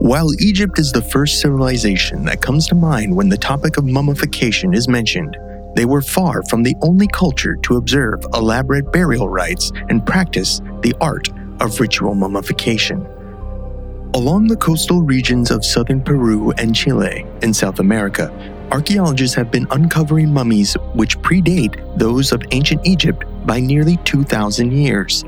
While Egypt is the first civilization that comes to mind when the topic of mummification is mentioned, they were far from the only culture to observe elaborate burial rites and practice the art of ritual mummification. Along the coastal regions of southern Peru and Chile in South America, archaeologists have been uncovering mummies which predate those of ancient Egypt by nearly 2,000 years.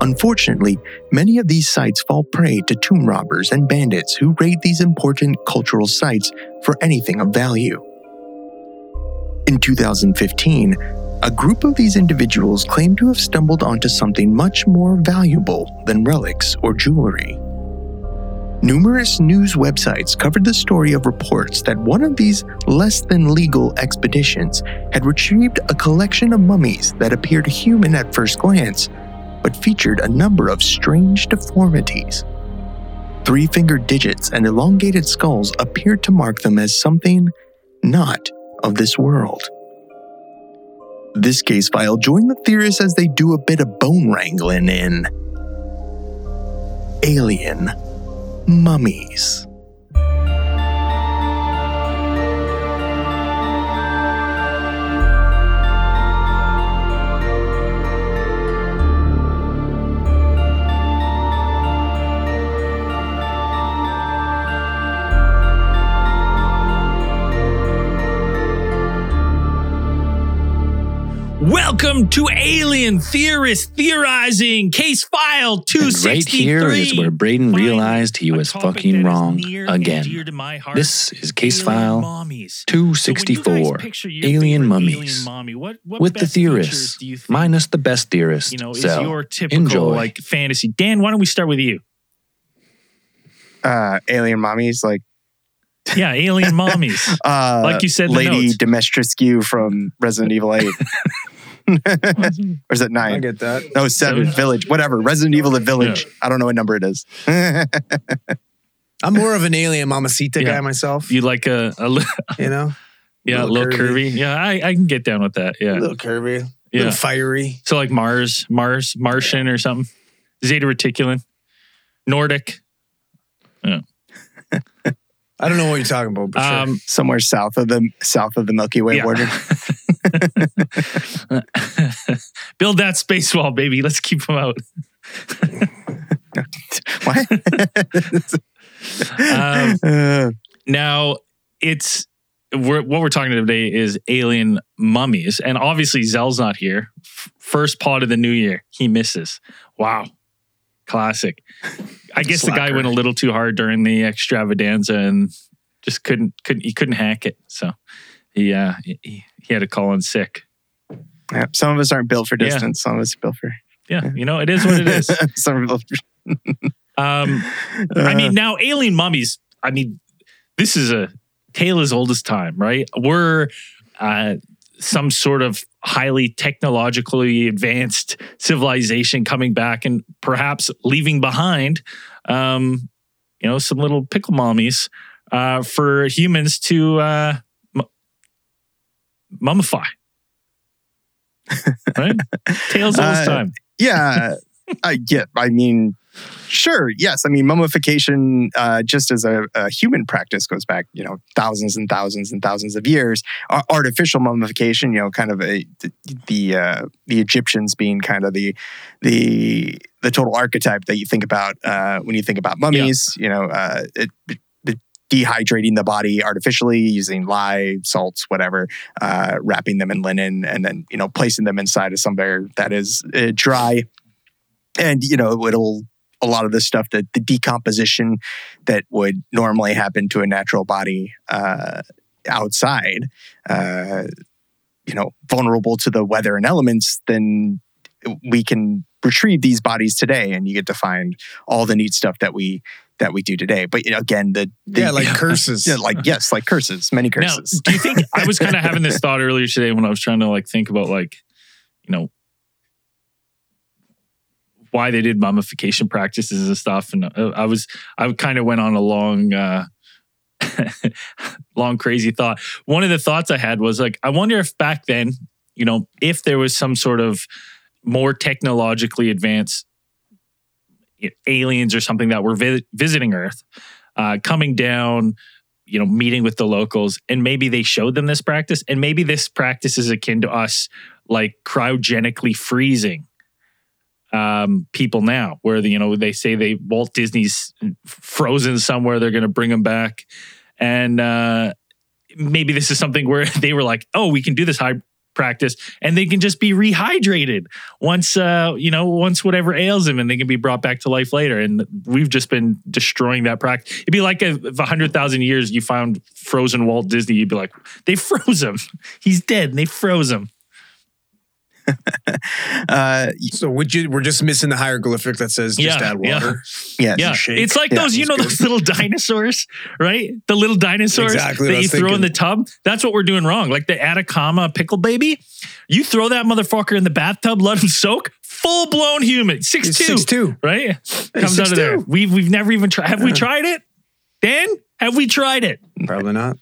Unfortunately, many of these sites fall prey to tomb robbers and bandits who raid these important cultural sites for anything of value. In 2015, a group of these individuals claimed to have stumbled onto something much more valuable than relics or jewelry. Numerous news websites covered the story of reports that one of these less than legal expeditions had retrieved a collection of mummies that appeared human at first glance, but featured a number of strange deformities. Three fingered digits and elongated skulls appeared to mark them as something not of this world. This case file joined the theorists as they do a bit of bone wrangling in Alien Mummies. Welcome to Alien Theorist Theorizing Case File And 263. right here is where Braden realized he was fucking wrong again. dear to my heart, This is case file mommies. 264 So when you guys picture your Alien favorite Mummies alien mommy, what, what with the best features theorists, do you think, minus the best theorist. you know, is so, your typical enjoy. like fantasy? Dan, why don't we start with you? uh, alien mommies, like Yeah, alien mommies. uh, Like you said Lady notes. Dimitrescu from Resident Evil Eight, or is it nine? I nine? get that. No, seven. Seven? Village, whatever. Resident Evil the Village. I don't know what number it is. I'm more of an alien mamacita Yeah. guy myself. you like a, a li- You know, yeah, a Little little curvy. Yeah, I, I can get down with that. Yeah, a little curvy, a yeah. little fiery. So like Mars, Mars, Martian or something. Zeta Reticulan, Nordic. Yeah. I don't know what you're talking about, but sure. Um, Somewhere south of the south of the Milky Way Yeah. border. build that space wall, baby. Let's keep them out. what? Um, Uh, Now it's we're, what we're talking about today is alien mummies, and obviously Zell's not here. F- First pod of the new year, he misses. Wow, classic. I guess the guy went a little too hard during the extravaganza and just couldn't couldn't he couldn't hack it. So he uh he, he had to call in sick. yeah, some of us aren't built for Yeah. distance. Some of us are built for. Yeah, you know it is what it is. some are built for. Um, I mean, now alien mummies. I mean, this is a tale as old as time, right? We're uh, some sort of highly technologically advanced civilization coming back and perhaps leaving behind, um, you know, some little pickle mommies uh, for humans to uh, mummify. right? Tales old as Uh, time. yeah, I get. I mean, sure, yes. I mean, mummification, uh, just as a, a human practice, goes back, you know, thousands and thousands and thousands of years. Ar- artificial mummification, you know, kind of a the the, uh, the Egyptians being kind of the the the total archetype that you think about uh, when you think about mummies. You know, uh, it, it- dehydrating the body artificially using lye, salts, whatever, uh, wrapping them in linen, and then you know placing them inside of somewhere that is uh, dry. And you know it'll a lot of the stuff that the decomposition that would normally happen to a natural body uh, outside uh, you know vulnerable to the weather and elements then we can retrieve these bodies today. And you get to find all the neat stuff that we that we do today but again the, the yeah, like curses. yeah, like yes like curses many Now, curses do you think I was kind of having this thought earlier today when I was trying to like think about like, you know, why they did mummification practices and stuff, and uh, I was I kind of went on a long, uh, long crazy thought. One of the thoughts I had was like, I wonder if back then, you know, if there was some sort of more technologically advanced aliens or something that were vi- visiting Earth, uh, coming down, you know, meeting with the locals, and maybe they showed them this practice, and maybe this practice is akin to us like cryogenically freezing um, people now, where you know they say they Walt Disney's frozen somewhere, they're going to bring them back, and uh, maybe this is something where they were like, oh, we can do this high practice, and they can just be rehydrated once, uh, you know, once whatever ails them, and they can be brought back to life later. And we've just been destroying that practice. It'd be like if hundred thousand years you found frozen Walt Disney, you'd be like, they froze him, he's dead, and they froze him. Uh, So would you, we're just missing the hieroglyphic that says just Yeah, add yeah. water. yes. Yeah, shake. it's like Yeah, those, you know, good. those little dinosaurs, right? The little dinosaurs Exactly that you was throw in the tub. That's what we're doing wrong. Like the Atacama pickle baby, you throw that motherfucker in the bathtub, let him soak. Full blown human, six It's two, six two. right? Comes out of there. 6'2". We've we've never even tried. Have we tried it? Dan, have we tried it? Probably not.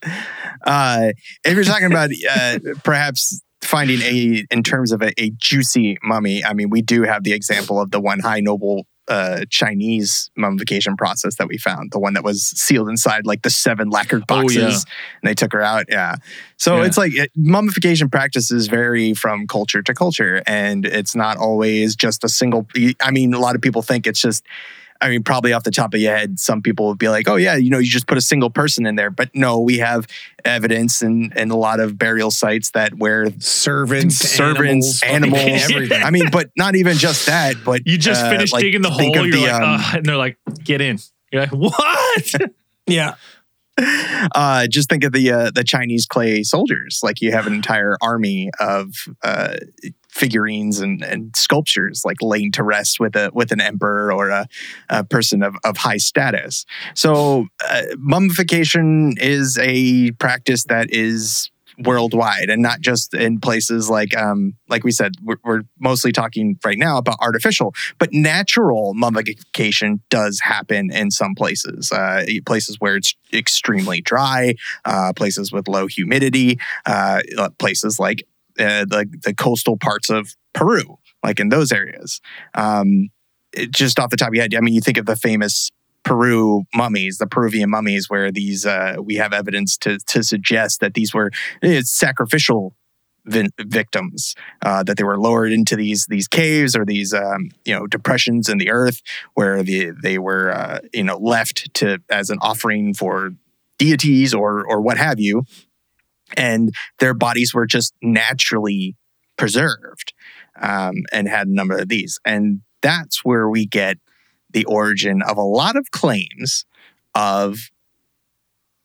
Uh, if you're talking about uh, perhaps finding a, in terms of a, a juicy mummy, I mean, we do have the example of the one high noble uh, Chinese mummification process that we found, the one that was sealed inside like the seven lacquered Oh, boxes, yeah. and they took her out. Yeah, so Yeah. it's like it, mummification practices vary from culture to culture, and it's not always just a single. I mean, a lot of people think it's just. I mean, probably off the top of your head, some people would be like, "Oh yeah, you know, you just put a single person in there." But no, we have evidence and and a lot of burial sites that where Servants, servants, animals, animals, everything. I mean, but not even just that, but You just uh, finished like, digging the hole. You're the, like, um, "Ugh," and they're like, get in. You're like, what? yeah. uh, just think of the uh, the Chinese clay soldiers. Like you have an entire army of uh, figurines and, and sculptures, like laying to rest with a with an emperor or a, a person of, of high status. So uh, mummification is a practice that is worldwide and not just in places like um like we said we're, we're mostly talking right now about artificial but natural mummification does happen in some places uh places where it's extremely dry uh places with low humidity uh places like uh, the the coastal parts of Peru like in those areas. Um just off the top of your head I mean you think of the famous Peru mummies, the Peruvian mummies, where these uh, we have evidence to to suggest that these were eh, sacrificial vin- victims, uh, that they were lowered into these these caves or these um, you know depressions in the earth, where the they were uh, you know left to as an offering for deities or or what have you, and their bodies were just naturally preserved um, and had a number of these, and that's where we get the origin of a lot of claims of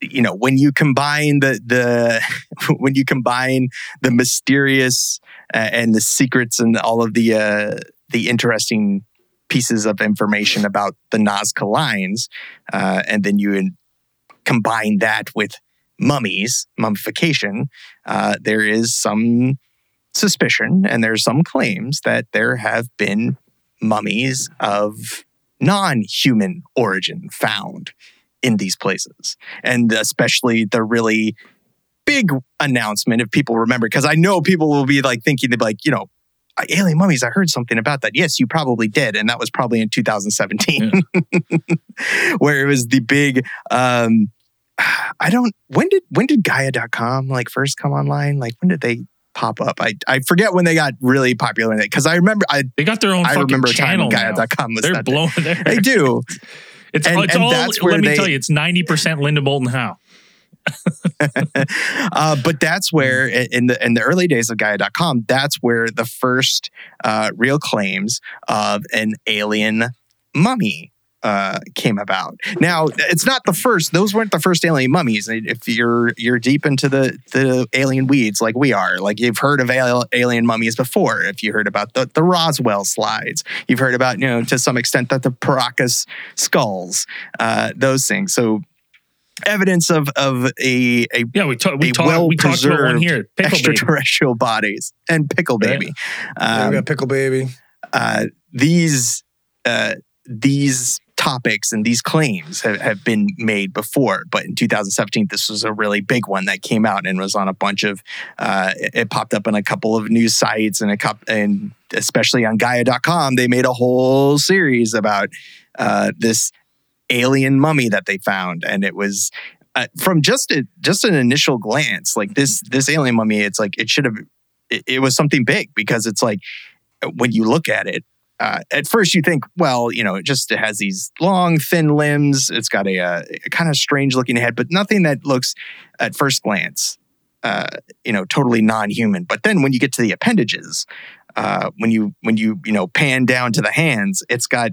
you know when you combine the the when you combine the mysterious uh, and the secrets and all of the uh, the interesting pieces of information about the Nazca lines, uh, and then you in, combine that with mummies, mummification, uh, there is some suspicion and there's some claims that there have been mummies of non-human origin found in these places. And especially the really big announcement if people remember because i know people will be like thinking they'd be like you know alien mummies i heard something about that. Yes you probably did and that was probably in 2017 where it was the big um i don't when did when did gaia.com like first come online? Like when did they pop up i i forget when they got really popular because i remember i They got their own i fucking remember channel when now. gaia.com was They're blowing there. they do It's, And- it's and all. that's where let me they- tell you, it's ninety percent Linda Moulton Howe. uh, but that's where in the in the early days of Gaia.com, that's where the first uh, real claims of an alien mummy uh, came about. Now, it's not the first; those weren't the first alien mummies. If you're you're deep into the the alien weeds like we are, like you've heard of al- alien mummies before. If you heard about the the Roswell slides, you've heard about you know to some extent that the Paracas skulls, uh, those things. So. Evidence of of a, a Yeah, we talked. We A talked. we talked about one here. Pickle baby. extraterrestrial bodies and pickle baby. Yeah, we Um, got pickle baby. uh, these uh, these topics and these claims have, have been made before, but in 2017, this was a really big one that came out and was on a bunch of. Uh, it, it popped up on a couple of news sites and a couple, and especially on Gaia.com, they made a whole series about uh, this alien mummy that they found, and it was uh, from just a, just an initial glance, like this this alien mummy. It's like it should have. It, it was something big because it's like when you look at it. Uh, at first, you think, well, you know, it just it has these long, thin limbs. It's got a, uh, a kind of strange looking head, but nothing that looks at first glance, uh, you know, totally non-human. But then when you get to the appendages, uh, when you when you you know pan down to the hands, it's got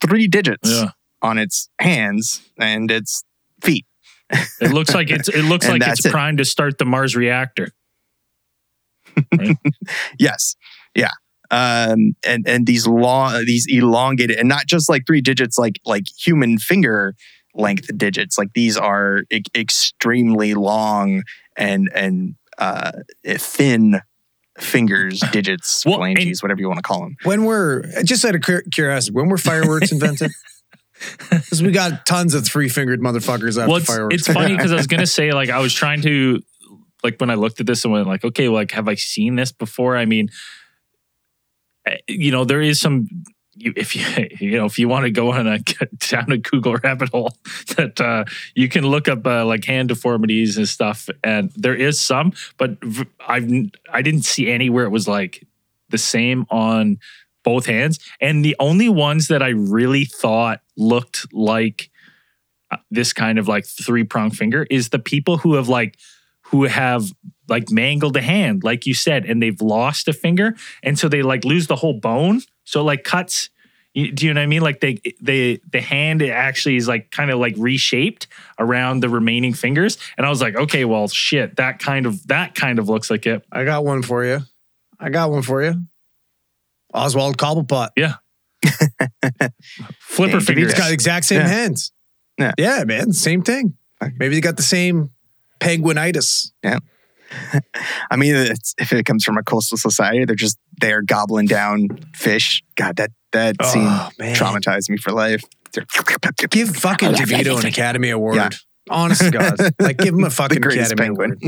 three digits Yeah. on its hands and its feet. It looks like it's it looks like it's it. primed to start the Mars reactor. Yes, yeah, um, and and these long, these elongated, and not just like three digits, like like human finger length digits. Like these are e- extremely long and and uh, thin fingers, digits, Well, phalanges, whatever you want to call them. When were just out of curiosity, when were fireworks invented? Because we got tons of three fingered motherfuckers after Well, it's, fireworks. it's funny because I was gonna say like I was trying to like when I looked at this and went like, okay, like have I seen this before? I mean, you know, there is some. If you you know if you want to go on a down a Google rabbit hole, that uh, you can look up uh, like hand deformities and stuff, and there is some, but I've I didn't see anywhere it was like the same on both hands, and the only ones that I really thought looked like uh, this kind of like three prong finger is the people who have like who have like mangled a hand like you said and they've lost a finger and so they like lose the whole bone so it, like cuts you, do you know what i mean like they they the hand it actually is like kind of like reshaped around the remaining fingers and i was like okay well shit that kind of that kind of looks like it I got one for you. I got one for you. Oswald Cobblepot. Yeah. Flipper Yeah, fingers He's got the exact same Yeah. hands. Yeah. yeah, man, same thing. Maybe they got the same penguinitis. I mean, it's, if it comes from a coastal society, they're just they're gobbling down fish. God, that that scene Oh, man. traumatized me for life. Give fucking DeVito an Academy Award. Yeah. Honest to God, like give him a fucking Academy penguin.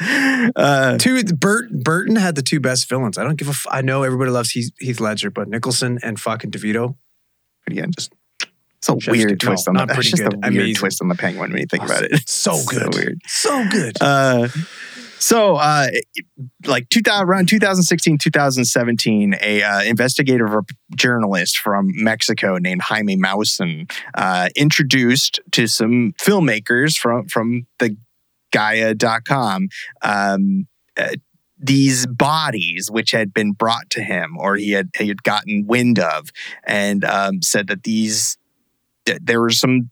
Award. uh, Two, Burt, Burton had the two best villains. I don't give a. F- I know everybody loves Heath, Heath Ledger, but Nicholson and fucking DeVito. But again, just it's a Chef's weird twist No, on the. pretty just a weird Amazing. twist on the penguin when you think about it. So It's good. So weird. So good. Uh, so, uh, like 2000, around 2016, 2017, a uh, investigative rep- journalist from Mexico named Jaime Maussan uh, introduced to some filmmakers from from the Gaia.com um, uh, these bodies which had been brought to him or he had he had gotten wind of, and um, said that these there were some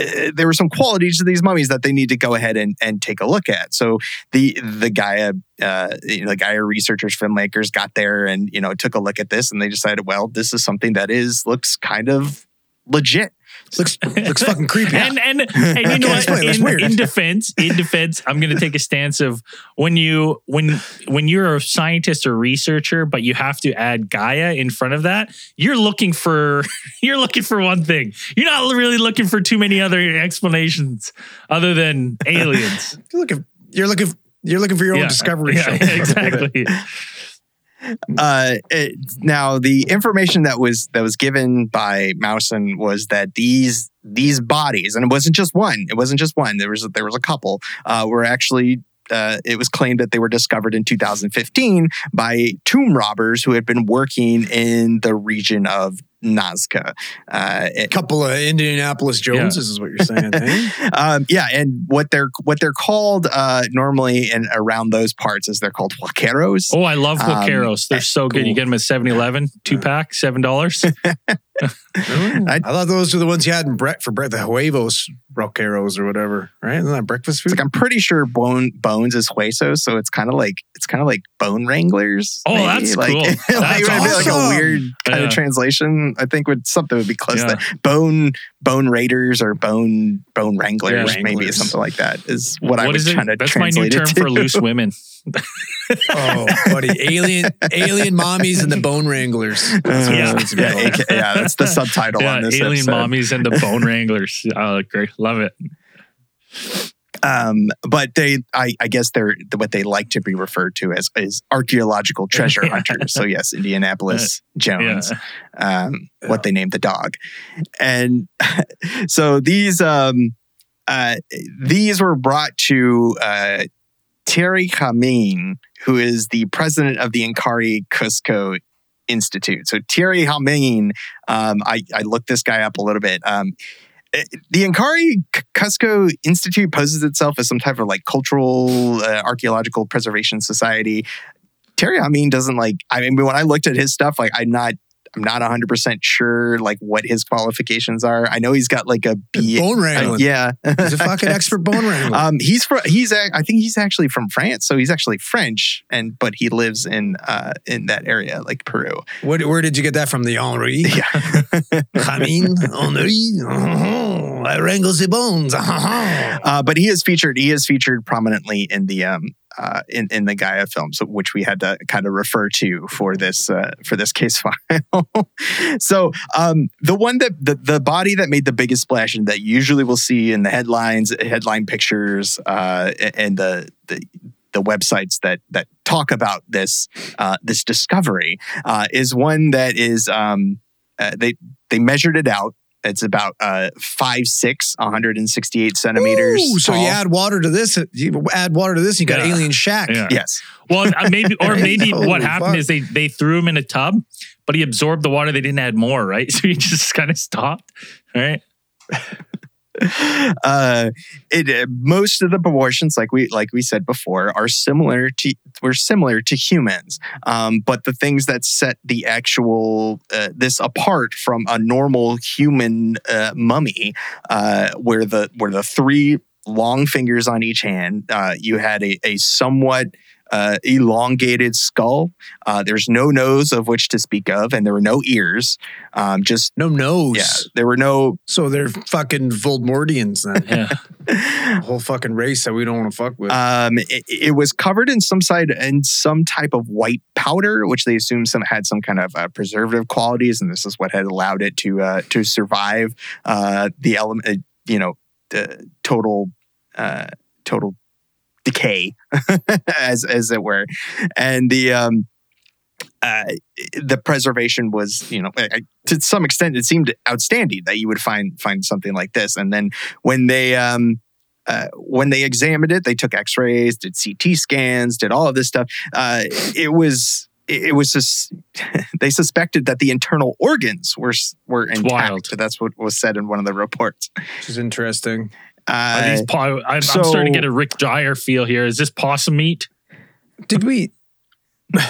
uh, there were some qualities to these mummies that they need to go ahead and, and take a look at. So the the Gaia uh, you know, the Gaia researchers filmmakers got there and you know took a look at this and they decided well this is something that is looks kind of legit. Looks looks fucking creepy. And and and you know what? In, in defense, in defense, I'm going to take a stance of when you when when you're a scientist or researcher, but you have to add Gaia in front of that. You're looking for you're looking for one thing. You're not really looking for too many other explanations other than aliens. You're looking. You're looking. You're looking for your own discovery yeah, show. exactly. Uh, it, now the information that was that was given by Maussan was that these these bodies, and it wasn't just one. It wasn't just one. There was there was a couple. Uh, were actually. Uh, it was claimed that they were discovered in 2015 by tomb robbers who had been working in the region of Nazca. Uh, it- couple of Indianapolis Joneses is what you're saying. eh? um, yeah, and what they're what they're called uh, normally and around those parts is they're called huaqueros. Oh, I love Um, They're so good. You get them at 7-Eleven, two pack, seven dollars. I, thought those were the ones you had in bre- for bre- the huevos, roqueros or whatever, right? Isn't that breakfast food? It's like I'm pretty sure bone bones is huesos, so it's kind of like it's kind of like bone wranglers. Oh, maybe. that's like, cool. That's it would be like a weird kind Yeah. of translation. I think would something would be close Yeah. to that. Bone bone raiders or bone bone wranglers, Yeah, maybe something like that is what, I was is trying to it? That's my new translate term for loose women. oh, buddy, alien alien mommies and the bone wranglers. Uh, Yeah. yeah, AK yeah, that's the subtitle yeah, on this alien episode. mommies and the bone wranglers. Oh, great, love it. Um, but they, I, I guess they're what they like to be referred to as is archaeological treasure hunters. So yes, Indianapolis Jones, Yeah. um, what they named the dog, and so these, um, uh, these were brought to uh, Terry Hamin, who is the president of the Ankari Cusco Institute. So Thierry Hamin, um, I, I looked this guy up a little bit. Eh, the Ankari Cusco Institute poses itself as some type of like cultural uh, archaeological preservation society. Terry Hamin doesn't like. I mean, when I looked at his stuff, like I'm not. I'm not 100% sure like what his qualifications are. I know he's got like a B. Bone uh, yeah. He's a fucking expert bone wrangler. Um, he's from he's I think he's actually from France, so he's actually French, and but he lives in uh in that area, like Peru. What, where did you get that from? The Henri? Yeah, Ramin, Henri. Oh, I wrangle the bones. uh, but he is featured. He is featured prominently in the um uh in in the Gaia films, which we had to kind of refer to for this uh, for this case file. so um the one that the the body that made the biggest splash and that usually we'll see in the headlines, headline pictures, uh, and the the the websites that that talk about this uh, this discovery uh, is one that is um, uh, they they measured it out. It's about uh, five six, 168 centimeters. Ooh, so tall. you add water to this. You add water to this, you got Yeah. Alien Shaq. Yeah. yes, Well, uh, maybe or maybe what happened fuck. is they they threw him in a tub, but he absorbed the water. They didn't add more, right? So he just kind of stopped, right? uh, it uh, most of the proportions, like we like we said before, are similar to were similar to humans. Um, but the things that set the actual uh, this apart from a normal human uh, mummy, uh, where the where the three long fingers on each hand, you had a, a somewhat uh, elongated skull. Uh, there's no nose of which to speak of, and there were no ears. Um, just No nose. yeah, there were no So they're fucking Voldemortians then. Yeah. Whole fucking race that we don't want to fuck with. Um, it, it was covered in some side in some type of white powder, which they assumed some had some kind of uh, preservative qualities, and this is what had allowed it to uh, to survive uh, the element, uh, you know, the total uh, total decay, as as it were, and the um, uh, the preservation was, you know, uh, to some extent, it seemed outstanding that you would find find something like this. And then when they um, uh, when they examined it, they took X-rays, did CT scans, did all of this stuff. Uh, it was it was just they suspected that the internal organs were were intact. wild. That's what was said in one of the reports. which is interesting. Are Uh, these po- I'm, so- I'm starting to get a Rick Dyer feel here. Is this possum meat? Did we?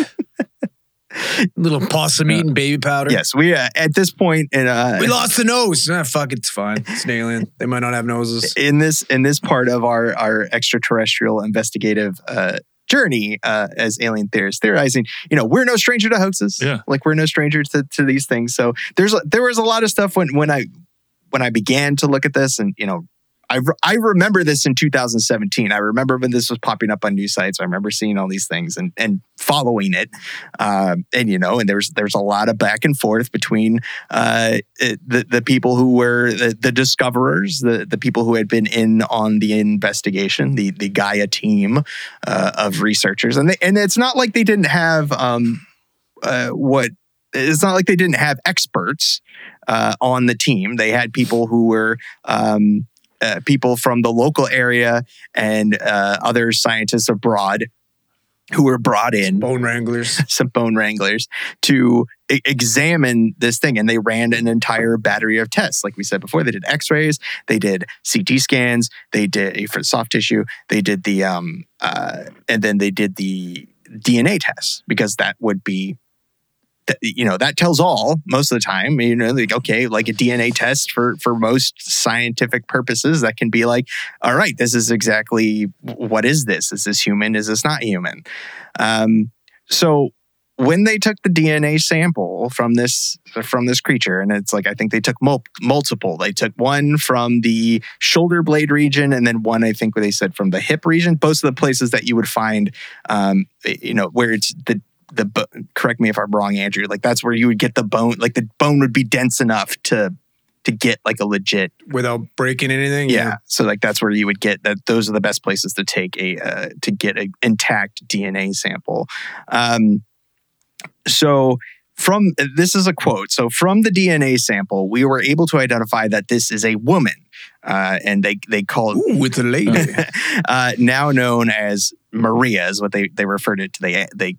Little possum eating baby powder. yes, we uh, at this point in uh, We lost the nose. Ah, fuck it's fine. It's an alien. They might not have noses. in this in this part of our our extraterrestrial investigative uh, journey uh, as alien theorists theorizing you know we're no stranger to hoaxes Yeah. like we're no stranger to, to these things so there's there was a lot of stuff when when i when i began to look at this and you know I, re- I remember this in 2017. I remember when this was popping up on news sites. I remember seeing all these things and, and following it. Um, and you know, and there's there's a lot of back and forth between uh, the the people who were the, the discoverers, the the people who had been in on the investigation, the the Gaia team uh, of researchers, and they, and it's not like they didn't have um, uh, what. It's not like they didn't have experts uh, on the team. They had people who were um, uh, people from the local area and uh, other scientists abroad who were brought in Bone wranglers. some bone wranglers to e- examine this thing and they ran an entire battery of tests like we said before they did x-rays they did ct scans they did for soft tissue they did the um uh and then they did the dna tests because that would be you know that tells all most of the time you know like okay like a dna test for for most scientific purposes that can be like all right this is exactly what is this is this human is this not human um so when they took the DNA sample from this from this creature, and it's like I think they took mul- multiple. They took one from the shoulder blade region, and then one I think where they said from the hip region. Both of the places that you would find, um, you know, where it's the the bo- correct me if I'm wrong, Andrew. Like that's where you would get the bone. Like the bone would be dense enough to to get like a legit without breaking anything. yeah. So like that's where you would get that. Those are the best places to take a uh, to get an intact DNA sample. Um, so from this is a quote. So from the DNA sample, we were able to identify that this is a woman, uh, and they they call Ooh, with the lady. uh, now known as Maria is what they they referred it to. They they,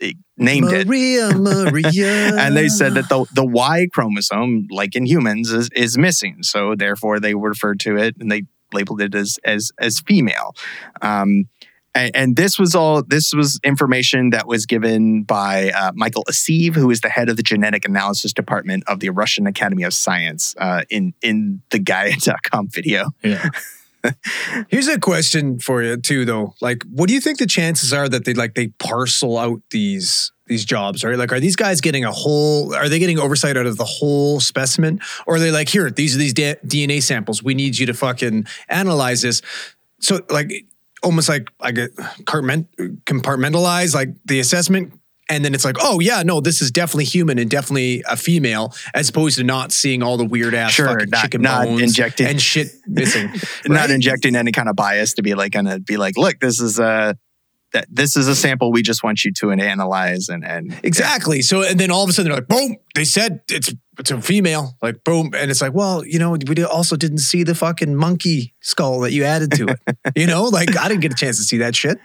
they named it. Maria, Maria. And they said that the, the Y chromosome, like in humans, is, is missing. So therefore, they referred to it and they labeled it as as as female. Um, and, and this was all. This was information that was given by uh, Michael Asiv, who is the head of the genetic analysis department of the Russian Academy of Science, uh, in in the Gaia.com video. Yeah. Here's a question for you too, though. Like, what do you think the chances are that they like they parcel out these these jobs? Right? Like, are these guys getting a whole? Are they getting oversight out of the whole specimen, or are they like, here, these are these D- DNA samples. We need you to fucking analyze this. So, like, almost like I get compartment, compartmentalize like the assessment. And then it's like, oh yeah, no, this is definitely human and definitely a female, as opposed to not seeing all the weird ass Sure, fucking not- chicken not bones injecting- and shit missing. Not injecting any kind of bias to be like gonna be like, look, this is a that this is a sample we just want you to analyze and and Exactly. So and then all of a sudden they're like, boom, they said it's a female. Like boom. And it's like, well, you know, we also didn't see the fucking monkey skull that you added to it. you know, like I didn't get a chance to see that shit.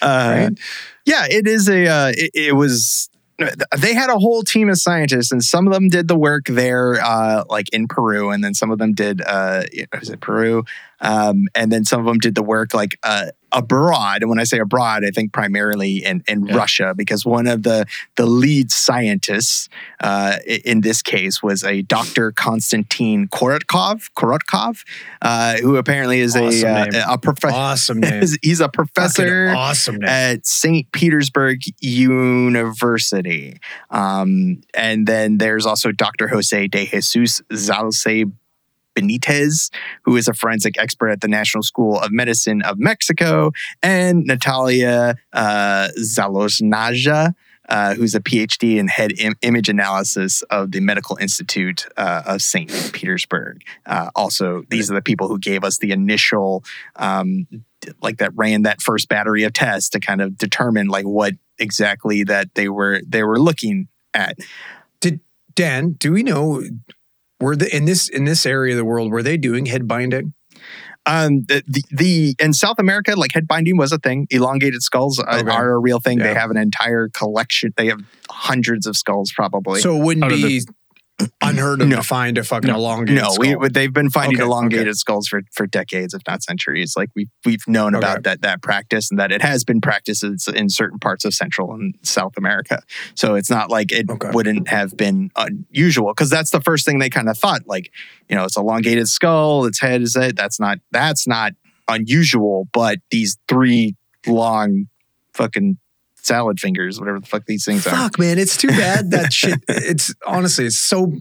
Uh, Right? Yeah, it is a. Uh, it, it was. They had a whole team of scientists, and some of them did the work there, uh, like in Peru, and then some of them did. Uh, was it Peru? Um, and then some of them did the work like uh, abroad. And when I say abroad, I think primarily in, in Yeah. Russia, because one of the the lead scientists uh, in this case was a Dr. Konstantin Korotkov, Korotkov, uh, who apparently is Awesome a, uh, a professor. Awesome name. He's a professor awesome name. at St. Petersburg University. Um, and then there's also Dr. Jose de Jesus Zalce Benitez, who is a forensic expert at the National School of Medicine of Mexico, and Natalia uh, Zaloznaja. Uh, who's a PhD in head Im- image analysis of the Medical Institute uh, of St. Petersburg. Uh, also, these are the people who gave us the initial um, like that ran that first battery of tests to kind of determine like what exactly that they were they were looking at. Did Dan, do we know were the in this in this area of the world were they doing head binding? Um, the, the, the in South America, like head binding was a thing. Elongated skulls are, Okay. are a real thing. They have an entire collection. They have hundreds of skulls, probably. So it wouldn't Out of be unheard of No. to find a fucking No. elongated no, we, skull. they've been finding Okay, elongated okay. skulls for, for decades, if not centuries. Like we we've known Okay. about that that practice and that it has been practiced in in certain parts of Central and South America. So it's not like it wouldn't have been unusual because that's the first thing they kind of thought. Like you know, it's elongated skull, its head is it. That's not that's not unusual. But these three long fucking salad fingers, whatever the fuck these things are. Fuck, man, it's too bad that shit. It's honestly, it's so,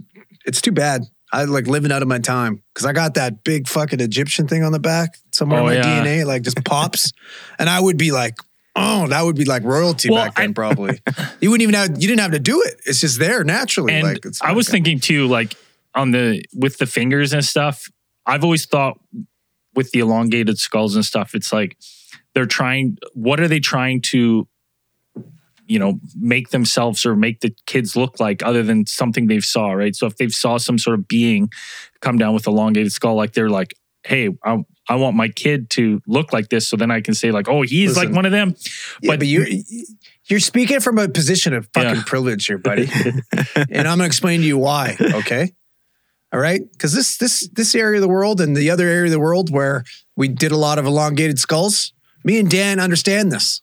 it's too bad. I like living out of my time because I got that big fucking Egyptian thing on the back somewhere Oh, in my yeah. DNA, like just pops, and I would be like, oh, that would be like royalty Well, back then, I- probably. You wouldn't even have, you didn't have to do it. It's just there naturally. And like it's I was thinking too, like on the with the fingers and stuff. I've always thought with the elongated skulls and stuff, it's like they're trying. What are they trying to, you know, make themselves or make the kids look like other than something they've saw, right? So if they've saw some sort of being come down with elongated skull, like they're like, hey, I, I want my kid to look like this, so then I can say like, oh, he's like one of them. Yeah, but- but you're you're speaking from a position of fucking Yeah. privilege here, buddy. and I'm gonna explain to you why. Okay. All right. Because this this this area of the world and the other area of the world where we did a lot of elongated skulls, me and Dan understand this.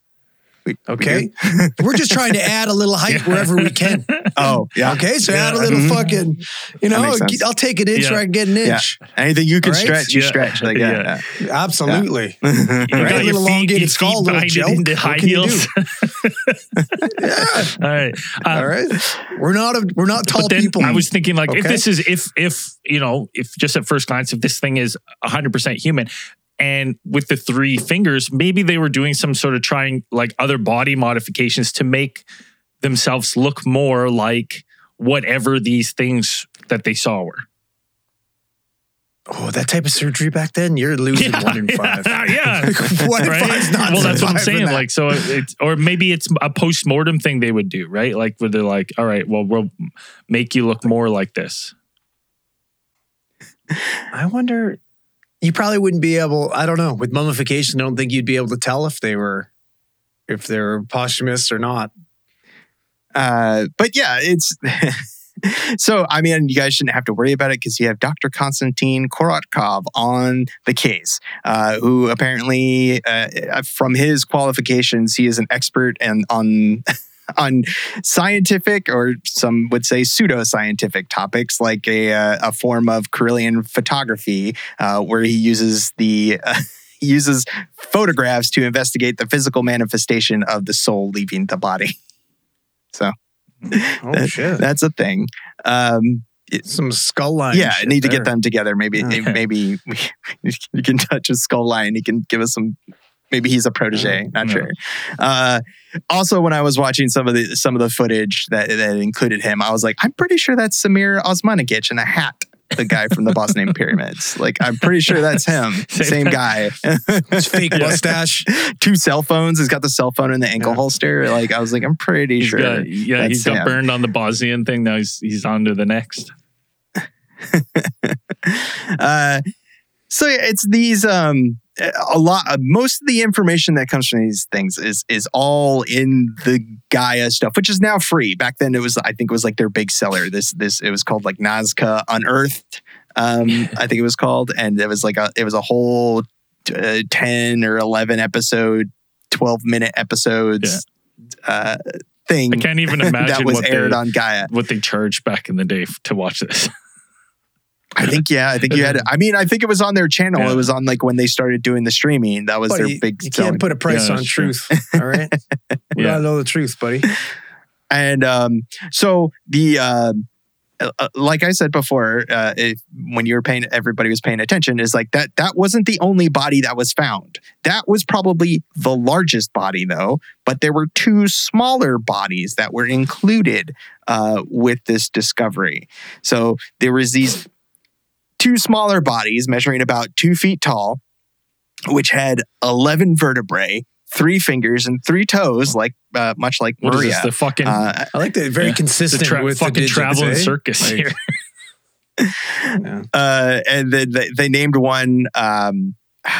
We- we Okay. We're just trying to add a little height wherever we can. Oh yeah. Okay. So add a Yeah. little Mhm. fucking, you know. I'll take an inch Yeah. where I can get an Yeah. inch. Anything you can All right? stretch, you Yeah. stretch. Like Yeah. yeah. Absolutely. You Right, got your little feet, elongated your skull, feet little binded joke. into What high can you heels. Yeah. All right. Um, All right. We're not a, we're not tall people. I was thinking, like, if this is if if you know if just at first glance if this thing is hundred percent human, and with the three fingers, maybe they were doing some sort of trying like other body modifications to make themselves look more like whatever these things that they saw were. Oh, that type of surgery back then, you're losing one in five. yeah. one in right? five's not well, that's what I'm saying. Like, so it's, or maybe it's a post mortem thing they would do, right? Like, where they're like, all right, well, we'll make you look more like this. I wonder. You probably wouldn't be able. I don't know. With mummification, I don't think you'd be able to tell if they were, if they were posthumous or not. Uh, but yeah, it's so. I mean, you guys shouldn't have to worry about it because you have Dr. Konstantin Korotkov on the case, uh, who apparently, uh, from his qualifications, he is an expert and on. On scientific, or some would say pseudoscientific topics, like a, uh, a form of Kirlian photography, uh, where he uses the he uses photographs to investigate the physical manifestation of the soul leaving the body. So Oh that- shit! that's a thing. Um, Some skull line. yeah, I need to there. get them together. Maybe Okay. maybe we, you can touch a skull line. He can give us some. Maybe he's a protege. Not Yeah. sure. Uh, also, when I was watching some of the some of the footage that that included him, I was like, I'm pretty sure that's Semir Osmanagic in a hat. The guy from the Boss Name Pyramids. Like, I'm pretty sure that's him. Same Same guy. His fake mustache. Two cell phones. He's got the cell phone in the ankle Yeah. holster. Like, I was like, I'm pretty He's sure. got, yeah, he's got him. burned on the Bosnian thing. Now he's he's on to the next. uh, so yeah, it's these um a lot uh, most of the information that comes from these things is is all in the Gaia stuff, which is now free. Back then, it was I think it was like their big seller. This this it was called like Nazca Unearthed. Um, I think it was called, and it was like a it was a whole uh, ten or eleven episode, twelve minute episodes uh, thing I can't even imagine that was what aired they, on Gaia. what they charged back in the day to watch this. I think yeah, I think you had. I mean, I think it was on their channel. Yeah. It was on like when they started doing the streaming. That was Buddy, their big you selling. can't put a price Yeah, on true. truth. All right. We Yeah. gotta know the truth, buddy. and um, so the uh, uh, uh, like I said before, uh, if, when you were paying, everybody was paying attention. Is like that. That wasn't the only body that was found. That was probably the largest body, though. But there were two smaller bodies that were included uh, with this discovery. So there was these two smaller bodies measuring about two feet tall, which had eleven vertebrae, three fingers, and three toes, like uh, much like What is Maria. this? The fucking Uh, I like that. Very Yeah. consistent the tra- with fucking digits, traveling eh? circus Like, here. yeah. uh, and then they, they named one. Um,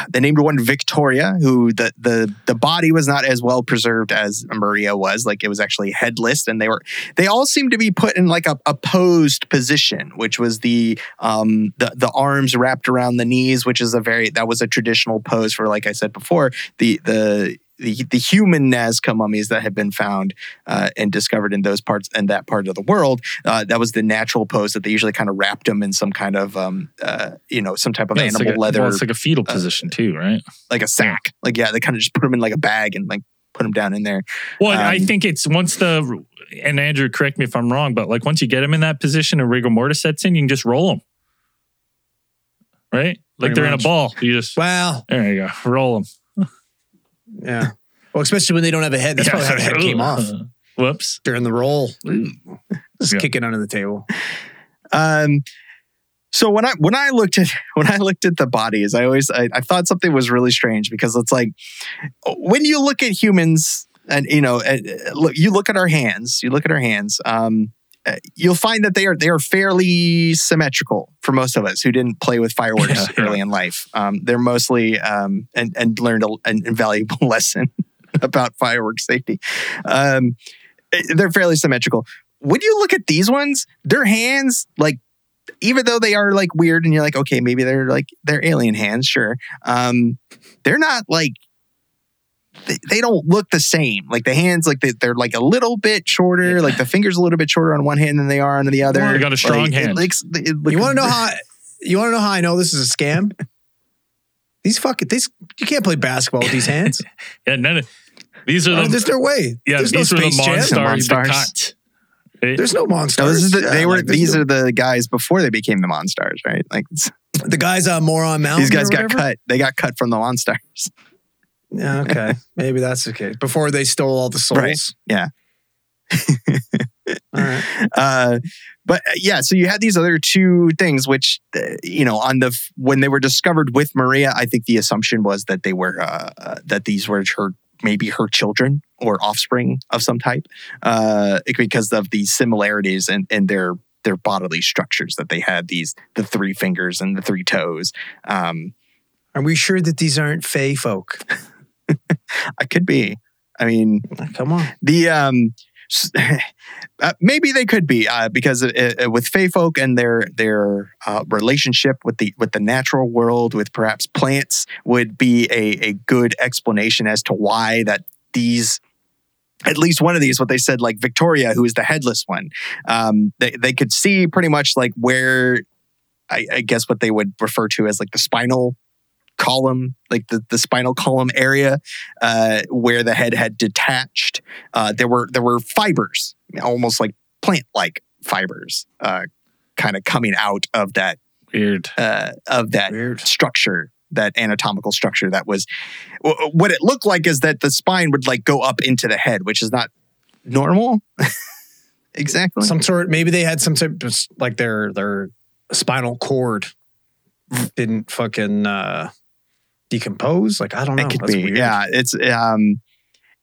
they named one Victoria, who the the the body was not as well preserved as Maria was. Like it was actually headless, and they were they all seemed to be put in like a, a posed position, which was the um the the arms wrapped around the knees, which is a very that was a traditional pose for like I said before the the. The, the human Nazca mummies that had been found uh, and discovered in those parts and that part of the world, uh, that was the natural pose that they usually kind of wrapped them in some kind of, um, uh, you know, some type of Yeah, animal like a, leather, Well, it's like a fetal uh, position too, right? like a sack. Like, yeah, they kind of just put them in like a bag and like put them down in there. Well, I Um, think it's once the and Andrew, correct me if I'm wrong, but like once you get them in that position and rigor mortis sets in, you can just roll them, right? Like Pretty they're much. in a ball. You just Well, there you go, roll them. Yeah. Well, especially when they don't have a head. That's probably how the head came off Whoops. during the roll. Just Yeah. kicking under the table. Um, so when I when I looked at when I looked at the bodies, I always I, I thought something was really strange because it's like when you look at humans and you know uh, look you look at our hands, you look at our hands. Um, uh, you'll find that they are they are fairly symmetrical for most of us who didn't play with fireworks Yeah, yeah. early in life. Um, they're mostly um, and and learned a, an invaluable lesson about fireworks safety. Um, they're fairly symmetrical. When you look at these ones, their hands like even though they are like weird and you're like okay maybe they're like they're alien hands sure um they're not like they, they don't look the same like the hands like they, they're like a little bit shorter like the fingers a little bit shorter on one hand than they are on the other They got a strong Like, it hand. looks- it looks- You want to know how? You want to know how I know this is a scam? These fucking these you can't play basketball with these hands. Yeah, none of, these are Oh, the there's no way. yeah there's these no are the space jam. monstars. The cut. There's no monsters. no, this is the, Yeah, they were like, these no- are the guys before they became the monsters, right like the guys on Moron Mountain. these guys or got cut they got cut from the monstars Yeah, okay. Maybe that's the case. Before they stole all the souls. Right. Yeah. All right. uh, but uh, yeah, so you had these other two things, which uh, you know, on the when they were discovered with Maria, I think the assumption was that they were uh, uh, that these were her maybe her children or offspring of some type, uh, because of the similarities in, in their their bodily structures that they had these the three fingers and the three toes. Um, Are we sure that these aren't Fey folk? I could be. I mean, Come on. the um uh, maybe they could be uh, because uh, uh, with Fey folk and their their uh, relationship with the with the natural world with perhaps plants would be a, a good explanation as to why that these at least one of these what they said like Victoria who is the headless one um they, they could see pretty much like where I, I guess what they would refer to as like the spinal column like the, the spinal column area uh, where the head had detached. Uh, there were there were fibers, almost like plant like fibers, uh, kind of coming out of that Weird. uh, of that Weird. structure, that anatomical structure. That was wh- what it looked like is that the spine would like go up into the head, which is not normal. exactly. Some sort. Maybe they had some type of like their their spinal cord didn't fucking uh, decompose. Like I don't know. It could That's be. weird. Yeah, it's um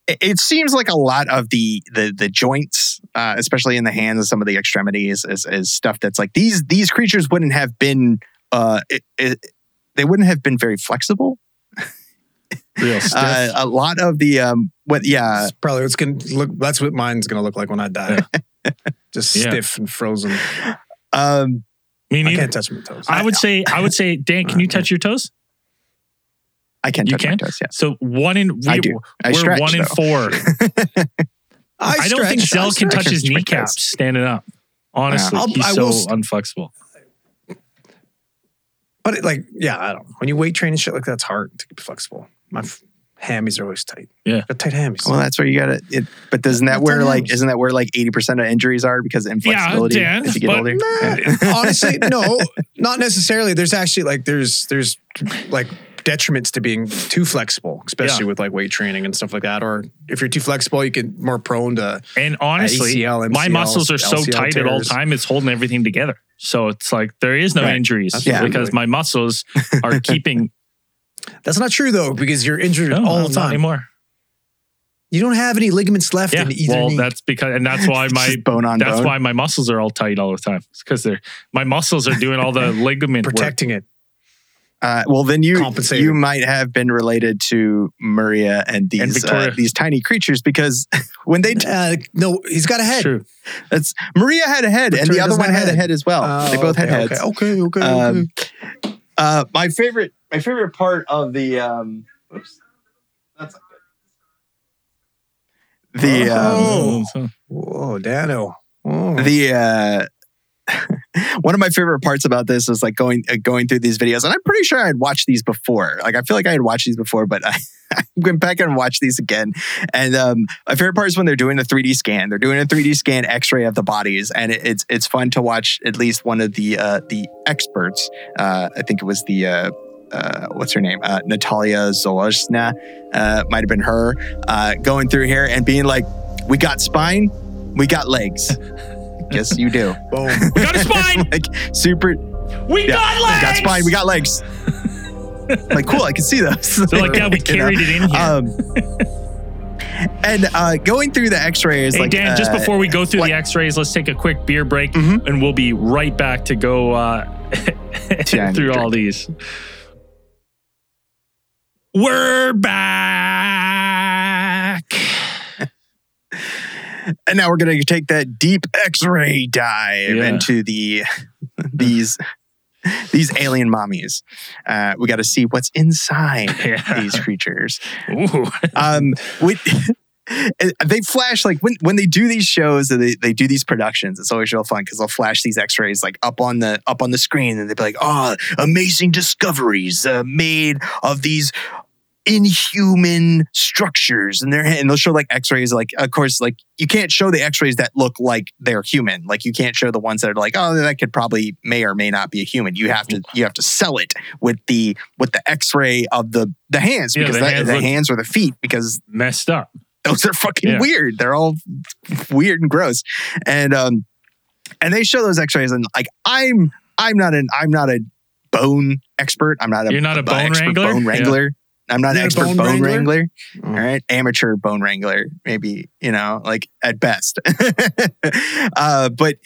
it, it seems like a lot of the the the joints, uh, especially in the hands and some of the extremities, is, is stuff that's like these these creatures wouldn't have been uh it, it, they wouldn't have been very flexible. Real stiff. Uh, a lot of the um what yeah It's probably it's gonna look. That's what mine's gonna look like when I die. Just Yeah. stiff and frozen. um Me I can't touch my toes. I would say, I would say, Dan, can you touch your toes? I can You touch my can? toes. Yeah, So one in we, I do. I we're stretch, one in though. four. I, don't think stretch, I Zell can touch his stretch kneecaps toes. standing up. Honestly, I'll- he's I so will st- unflexible. But it, like, yeah, I don't. When you weight train and shit like that, it's hard to be flexible. My f- hammies are always tight. Yeah. got tight hammies. Well, that's where you got it. it but doesn't that where like is. isn't that where like eighty percent of injuries are because of inflexibility Dan, as you get but- older? Nah, Yeah. honestly, no, not necessarily. There's actually like there's there's like detriments to being too flexible, especially Yeah. with like weight training and stuff like that. Or if you're too flexible, you get more prone to And honestly, ACL, my muscles are so LCL tight at all time; it's holding everything together. So it's like there is no Right. injuries Yeah. because my muscles are keeping That's not true though, because you're injured no, all the time. anymore. You don't have any ligaments left Yeah, in either well, knee. that's because, and that's why my bone on that's bone. why my muscles are all tight all the time. It's because they're my muscles are doing all the ligament work. protecting it. Uh, well, then you you might have been related to Maria and these uh, Victoria. these tiny creatures because when they Uh, no, he's got a head. True. that's Maria had a head and the other one have had a head. head as well. Oh, they both okay, had heads. Okay, okay, okay. Um, okay. Uh, my favorite my favorite part of the um, oops, that's not good. The um, Oh. So- Whoa, Dano. Whoa. the uh one of my favorite parts about this is like going uh, going through these videos and i'm pretty sure i had watched these before like i feel like i had watched these before but i, went back and watched these again and um my favorite part is when they're doing a 3d scan they're doing a 3d scan x-ray of the bodies and it, it's it's fun to watch at least one of the uh the experts uh i think it was the uh uh, what's her name? Uh, Natalia Zolosna, uh, might have been her, uh, going through here and being like, "We got spine, we got legs." yes, you do. Boom. we got a spine. like super We Yeah. got we legs. got spine we got legs like cool i can see those So like that, we You know? carried it in here. um and uh going through the x-rays hey like Dan, just uh, before we go through like- the X-rays, let's take a quick beer break, Mhm. and we'll be right back to go uh, Yeah, I need through a all these. We're back. And now we're gonna take that deep x-ray dive Yeah. into the these these alien mommies uh we got to see what's inside Yeah. these creatures Ooh. um we, they flash like when when they do these shows and they, they do these productions it's always real fun because they'll flash these x-rays like up on the up on the screen and they'll be like oh amazing discoveries uh, made of these inhuman structures and they're and they'll show like x-rays like of course like you can't show the x-rays that look like they're human like you can't show the ones that are like oh that could probably may or may not be a human you have to you have to sell it with the with the x-ray of the the hands Yeah, because the the, hands the hands or the feet because Messed up. those are fucking Yeah. weird. They're all weird and gross. And um and they show those x-rays and like I'm I'm not an I'm not a bone expert. I'm not a You're not a bone expert wrangler? Bone Yeah. I'm not an expert bone bone, wrangler? wrangler. Oh. All right. Amateur bone wrangler, maybe, you know, like at best. uh, but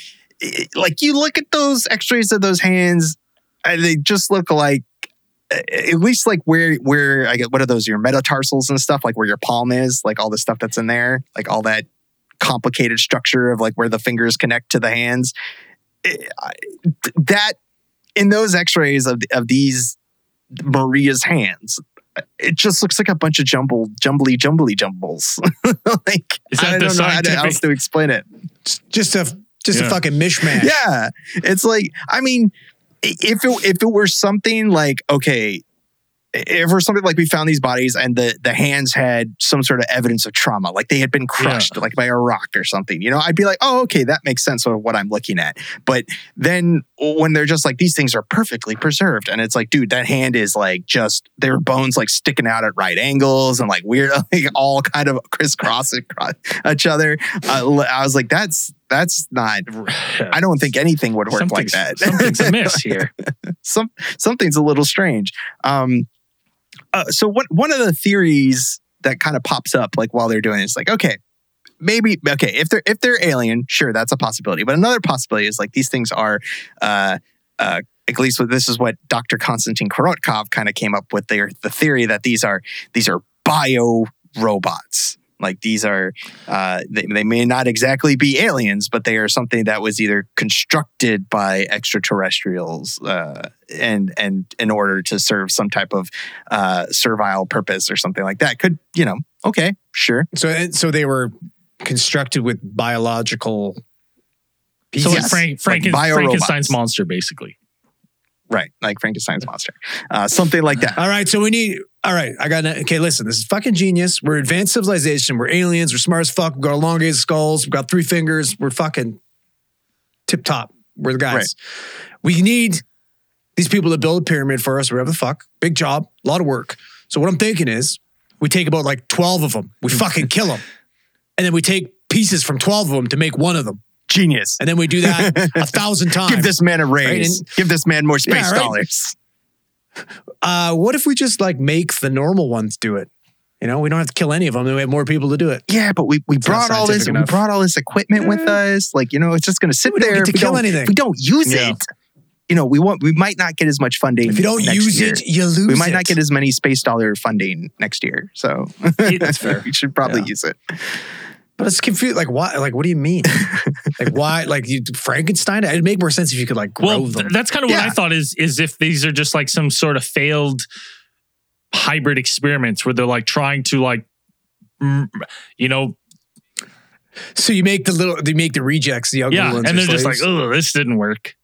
like you look at those x-rays of those hands, and they just look like at least like where where I get what are those your metatarsals and stuff like where your palm is like all the stuff that's in there like all that complicated structure of like where the fingers connect to the hands It- I- that in those x-rays of of these Maria's hands it just looks like a bunch of jumble jumbly jumbly jumbles like Is that I don't know how to, else to explain it Just a just Yeah. a fucking mishmash. yeah it's like i mean if it if it were something like okay if were something like we found these bodies and the the hands had some sort of evidence of trauma like they had been crushed like by a rock or something you know i'd be like oh okay that makes sense of what i'm looking at but then when they're just like these things are perfectly preserved and it's like dude that hand is like just their bones like sticking out at right angles and like weird like all kind of crisscrossing across each other uh, i was like that's that's not I don't think anything would work like that. something's amiss here. Some something's a little strange. Um, uh, so what one of the theories that kind of pops up like while they're doing it is like, okay, maybe okay if they're if they're alien, sure that's a possibility. But another possibility is like these things are. Uh, uh, at least this is what Dr. Konstantin Korotkov kind of came up with. Their the theory that these are these are bio robots. Like these are, uh, they, they may not exactly be aliens, but they are something that was either constructed by extraterrestrials uh, and and in order to serve some type of uh, servile purpose or something like that. Could you know? Okay, sure. So so they were constructed with biological So like Yes. Frank, Like Franken, bio Frankenstein's monster, basically. Right, like Frankenstein's monster, uh, something like that. All right, so we need. All right, I got. Okay, listen, this is fucking genius. We're advanced civilization. We're aliens. We're smart as fuck. We've got elongated skulls. We've got three fingers. We're fucking tip top. We're the guys. Right. We need these people to build a pyramid for us. Whatever the fuck, big job, a lot of work. So what I'm thinking is, we take about like twelve of them. We mm. fucking kill them, and then we take pieces from twelve of them to make one of them, Genius. and then we do that a thousand times. Give this man a raise. Right, and- Give this man more space Yeah, right. dollars. Uh, what if we just like make the normal ones do it? You know, we don't have to kill any of them. Then we have more people to do it. Yeah, but we, we brought all this scientific we brought all this equipment with us. Like you know, it's just going to sit We don't there. get to we kill don't, anything. we don't use Yeah. it. You know, we want we might not get as much funding. If you don't use year. it, you lose. we might it. not get as many space dollar funding next year. So That's fair. we should probably Yeah. use it. But it's confused. Like why? Like what do you mean? like why? Like you Frankenstein? It'd make more sense if you could like grow Well, them. th- that's kind of what I thought is is if these are just like some sort of failed hybrid experiments where they're like trying to like, you know, so you make the little, you make the rejects, the ugly yeah, ones. and they're just like, oh, this didn't work.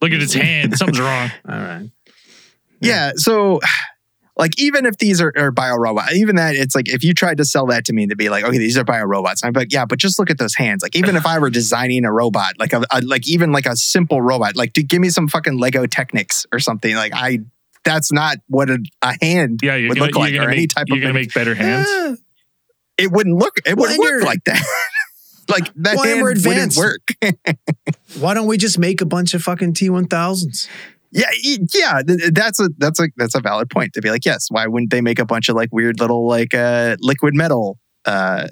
Look at its hand, something's wrong. all right. Yeah. So, like, even if these are, are bio robots, even that, it's like if you tried to sell that to me to be like, okay, these are bio robots, I'm like, yeah, but just look at those hands. Like, even if I were designing a robot, like a, a like even like a simple robot, like, to give me some fucking Lego Technics or something. Like, I that's not what a, a hand Yeah, you're would gonna, look like you're or gonna any make, type you're of. gonna make better hands. Eh, it wouldn't look. It wouldn't and work like that. like that Well, hand we're wouldn't advanced. work. why don't we just make a bunch of fucking T1000s? Yeah, y- yeah, th- that's a that's a that's a valid point to be like, yes, why wouldn't they make a bunch of like weird little like uh liquid metal uh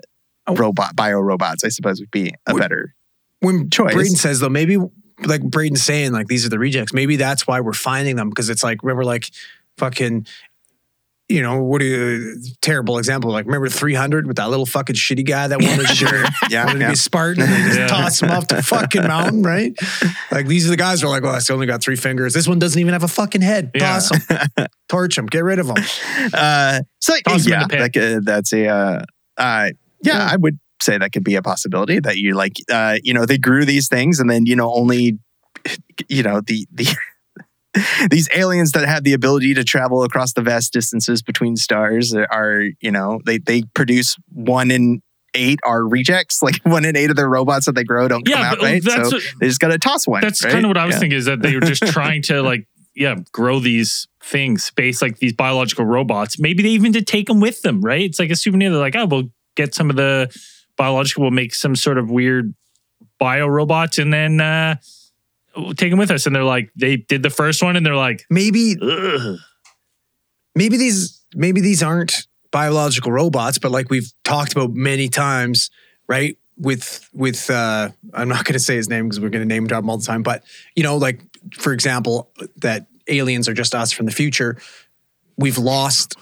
Oh. robot bio robots, I suppose would be a Would- better When Choice. Braden says though, maybe like Braden's saying like these are the rejects. Maybe that's why we're finding them because it's like remember like fucking. You know what? Do you, terrible example. Like remember 300 with that little fucking shitty guy that wanted to Sure. Yeah, wanted to be Spartan and they just Yeah. toss him off the fucking mountain, right? Like these are the guys who are like, oh, I still only got three fingers. This one doesn't even have a fucking head. Yeah. Toss him, torch him, get rid of him. Uh so Toss 'em in yeah, the like, uh, that's a uh, uh yeah, Yeah. I would say that could be a possibility that you like uh you know they grew these things and then you know only you know the the these aliens that have the ability to travel across the vast distances between stars are you know they they produce one in eight are rejects like one in eight of their robots that they grow don't come out right that's so they just got to toss one that's right? kind of what I was Yeah. thinking is that they were just trying to like, yeah, grow these things, space like these biological robots. Maybe they even did take them with them, right? It's like a souvenir. They're like, oh, we'll get some of the biological, we'll make some sort of weird bio robots, and then uh, take them with us. And they're like, they did the first one, and they're like, Maybe Ugh. maybe these maybe these aren't biological robots, but like we've talked about many times, right? With with uh I'm not gonna say his name because we're gonna name drop him all the time, but you know, like for example, that aliens are just us from the future. We've lost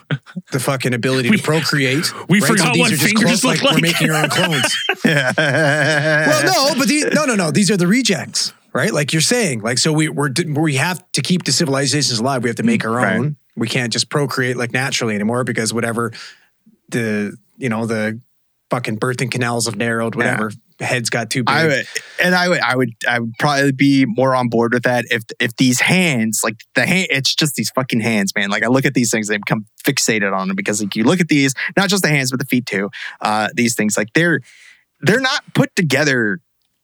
the fucking ability We- to procreate. we right? forgot these what are just fingers clones, look We're making our own clones. well, no, but these, no, no, no. These are the rejects, right? Like you're saying, like so we we're we have to keep the civilizations alive. We have to make our Right. own. We can't just procreate like naturally anymore because whatever the you know the fucking birthing canals have narrowed. Whatever heads got too big. I would, and I would, I would, I would probably be more on board with that if if these hands, like the hand, it's just these fucking hands, man. Like I look at these things, they become fixated on them because like you look at these, not just the hands, but the feet too. Uh, these things, like they're they're not put together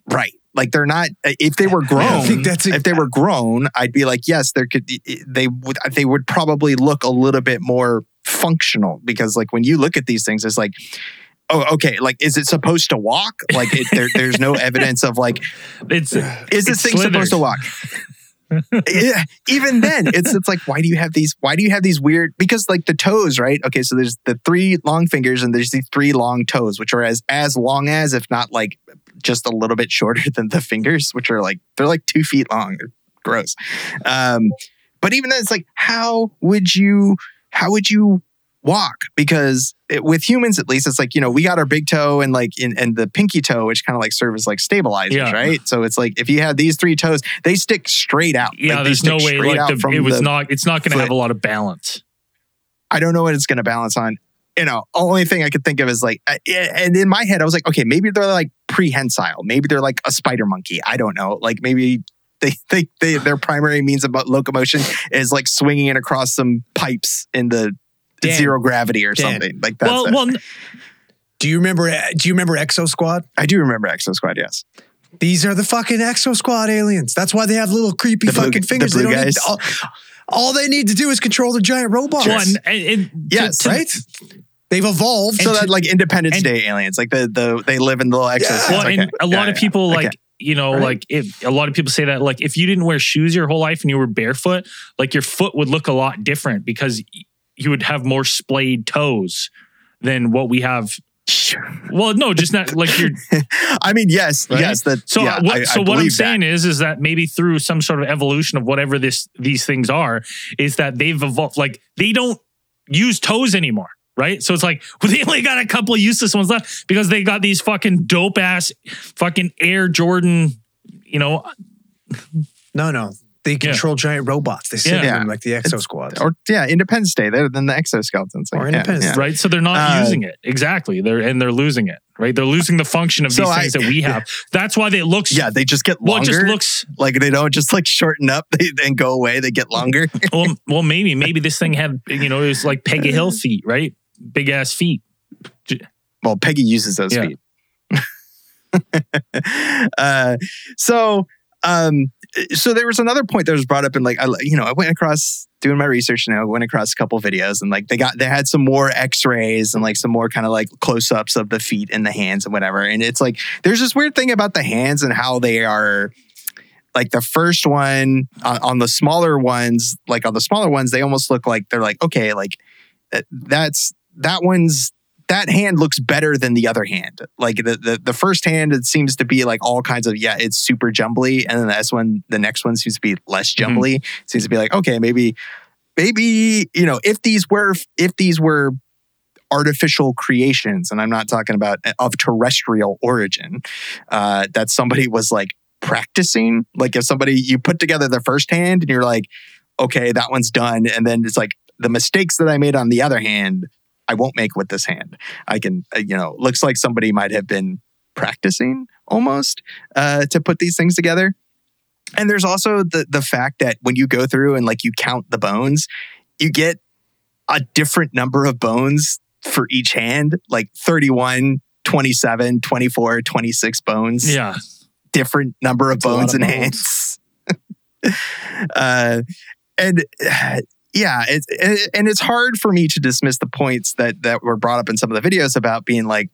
right. Like they're not. Uh, if they were grown, I think that's a- if they were grown, I'd be like, yes, there could. They would. Uh, they would probably look a little bit more functional because, like, when you look at these things, it's like. Oh, okay. Like, is it supposed to walk? Like, it, there, there's no evidence of like, it's is this It's thing supposed to walk? yeah, even then, it's it's like, why do you have these? Why do you have these weird? Because like the toes, right? Okay, so there's the three long fingers and there's the three long toes, which are as as long as, if not like just a little bit shorter than the fingers, which are like they're like two feet long. They're gross. Um, but even then, it's like, how would you? How would you walk because it, with humans at least it's like you know we got our big toe and like in and the pinky toe which kind of like serve as like stabilizers Yeah. right so it's like if you have these three toes they stick straight out yeah. Like, there's no way like the, it was not. It's not going to have a lot of balance. I don't know what it's going to balance on. You know, only thing I could think of is like, and in my head, I was like, okay, maybe they're like prehensile. Maybe they're like a spider monkey. I don't know. Like maybe they think they, their primary means of locomotion is like swinging it across some pipes in the Dan. zero gravity or Dan. something like that. well, well, do you remember? Do you remember Exo Squad? I do remember Exo Squad. Yes. These are the fucking Exo Squad aliens. That's why they have little creepy The blue- fucking the fingers. blue they don't guys. Need, all, all they need to do is control the giant robots. well, and, and, and Yes, to- to- right? They've evolved. So that like Independence and- Day aliens, like the the they live in the little Exo. Yeah. Well, Okay. and a lot Yeah, of yeah. people Okay. like you know Right. like if a lot of people say that like if you didn't wear shoes your whole life and you were barefoot like your foot would look a lot different because you would have more splayed toes than what we have well no just not like you're I mean, yes, Right? yes. That so yeah, what, I- I so what i'm saying is is that maybe through some sort of evolution of whatever this these things are is that they've evolved like they don't use toes anymore right so it's like well, they only got a couple of useless ones left because they got these fucking dope ass fucking air jordan you know no, no. They control giant robots. They sit Yeah. in them like the Exo It's- Squads. or yeah, Independence Day. They're than the exoskeletons. Like, Or Independence yeah. right so they're not Uh, using it exactly they're and they're losing it right they're losing the function of So these I- things that we have that's why they look Yeah, they just get well longer. it just looks like they don't just like shorten up they, and go away. They get longer. well, well, maybe, maybe this thing had, you know, it was like Peggy Hill feet, right? Big ass feet. well, Peggy uses those Yeah. feet. uh, so, um, so there was another point that was brought up in like, I, you know, I went across doing my research and I went across a couple videos and like they got, they had some more x-rays and like some more kind of like close-ups of the feet and the hands and whatever. And it's like, there's this weird thing about the hands and how they are, like the first one uh, on the smaller ones, like on the smaller ones, they almost look like they're like, okay, like uh, that's that one's that hand looks better than the other hand. Like the, the the first hand, it seems to be like all kinds of yeah, it's super jumbly, and then the next one, the next one seems to be less Mhm. jumbly. Seems to be like okay, maybe maybe you know if these were if these were artificial creations, and I'm not talking about uh, of terrestrial origin, uh, that somebody was like practicing. Like if somebody you put together the first hand and you're like, okay, that one's done, and then it's like the mistakes that I made on the other hand, I won't make with this hand. I can, uh, you know, looks like somebody might have been practicing almost uh, to put these things together. And there's also the the fact that when you go through and like you count the bones, you get a different number of bones for each hand, like 31, 27, 24, 26 bones Yeah. different number of That's bones of and bones. hands. uh, and uh, yeah, and it's hard for me to dismiss the points that that were brought up in some of the videos about being like,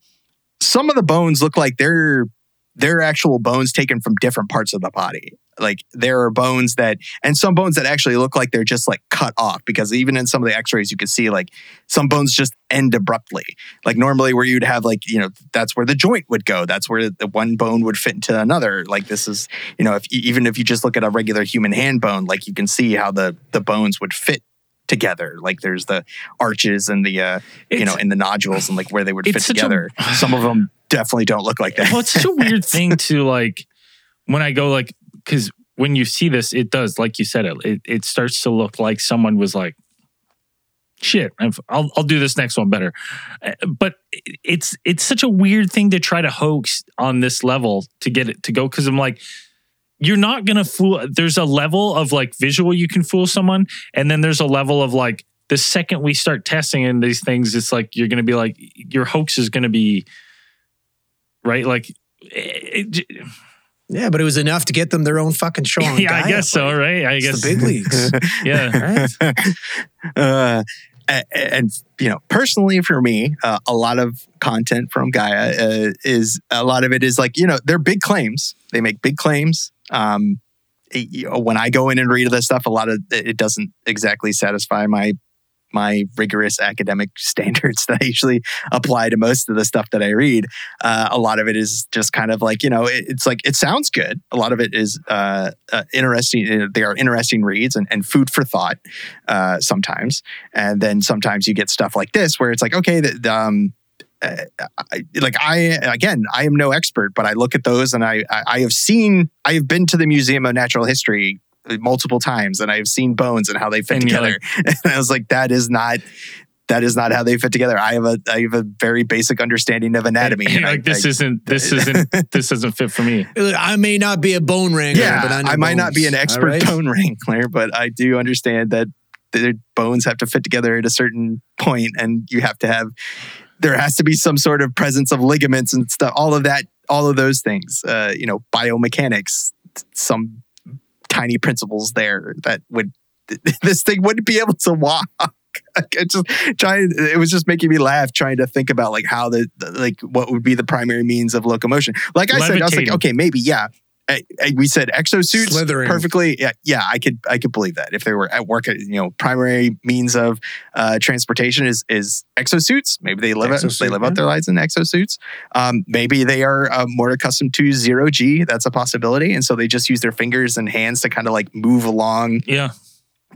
some of the bones look like they're they're actual bones taken from different parts of the body. Like there are bones that, and some bones that actually look like they're just like cut off because even in some of the X-rays you can see like some bones just end abruptly. Like normally where you'd have like you know that's where the joint would go. That's where the one bone would fit into another. Like this is you know if even if you just look at a regular human hand bone, like you can see how the the bones would fit together. Like there's the arches and the uh, you It's- know and the nodules and like where they would fit such a- together. Some of them definitely don't look like that. well, it's such a weird thing to like when I go like because when you see this, it does like you said it. It, it starts to look like someone was like, "Shit, I'll I'll do this next one better." Uh, But it's it's such a weird thing to try to hoax on this level to get it to go because I'm like. You're not gonna fool. There's a level of like visual you can fool someone, and then there's a level of like the second we start testing in these things, it's like you're gonna be like your hoax is gonna be right? Like, it, it- Yeah, but it was enough to get them their own fucking show on yeah, I guess so, right? I It's guess the big leagues. Yeah, uh, a- and you know, personally for me, uh, a lot of content from Gaia uh, is a lot of it is like you know they're big claims. They make big claims. Um, it- you know, when I go in and read this stuff, a lot of it it doesn't exactly satisfy my my rigorous academic standards that I usually apply to most of the stuff that I read. Uh, a lot of it is just kind of like you know, it, it's like it sounds good. A lot of it is uh, uh, interesting. They are interesting reads and, and food for thought uh, sometimes. And then sometimes you get stuff like this where it's like, okay, the, um, uh, I, like I again, I am no expert, but I look at those and I, I I have seen I have been to the Museum of Natural History multiple times and I've seen bones and how they fit And you're together. and I was like, that is not that is not how they fit together. I have a I have a very basic understanding of anatomy. And and I- like this I- isn't this isn't this doesn't fit for me. I may not be a bone wrangler, yeah, but I, know I might not be an expert right? bone wrangler, but I do understand that their bones have to fit together at a certain point, and you have to have there has to be some sort of presence of ligaments and stuff. All of that, all of those things. Uh, you know, biomechanics. Some tiny principles there that would this thing wouldn't be able to walk. I just trying. It was just making me laugh trying to think about like how the the- like what would be the primary means of locomotion. Like I said, I was like, okay, maybe yeah. I- I- we said exosuits Slithering. perfectly. Yeah, yeah, I could I could believe that if they were at work. You know, primary means of uh, transportation is is exosuits. Maybe they live out, they live yeah. out their lives in exosuits. Um, maybe they are uh, more accustomed to zero g. That's a possibility, and so they just use their fingers and hands to kind of like move along Yeah,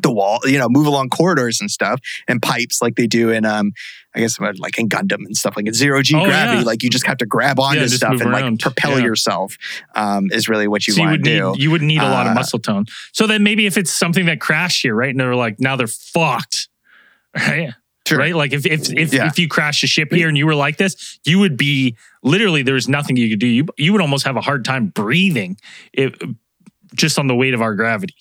the wall, you know, move along corridors and stuff and pipes like they do in um I guess like in Gundam and stuff like in zero G Oh, gravity, yeah. like you just have to grab onto Yeah, stuff and like propel Yeah. yourself um is really what you so you want would to do. need you would need a lot of Uh, muscle tone. So then maybe if it's something that crashed here, right, and they're like now they're fucked, right? Sure. Right, like if if if, if you crashed a ship here and you were like this, you would be literally there's nothing you could do. You you would almost have a hard time breathing, if, just on the weight of our gravity.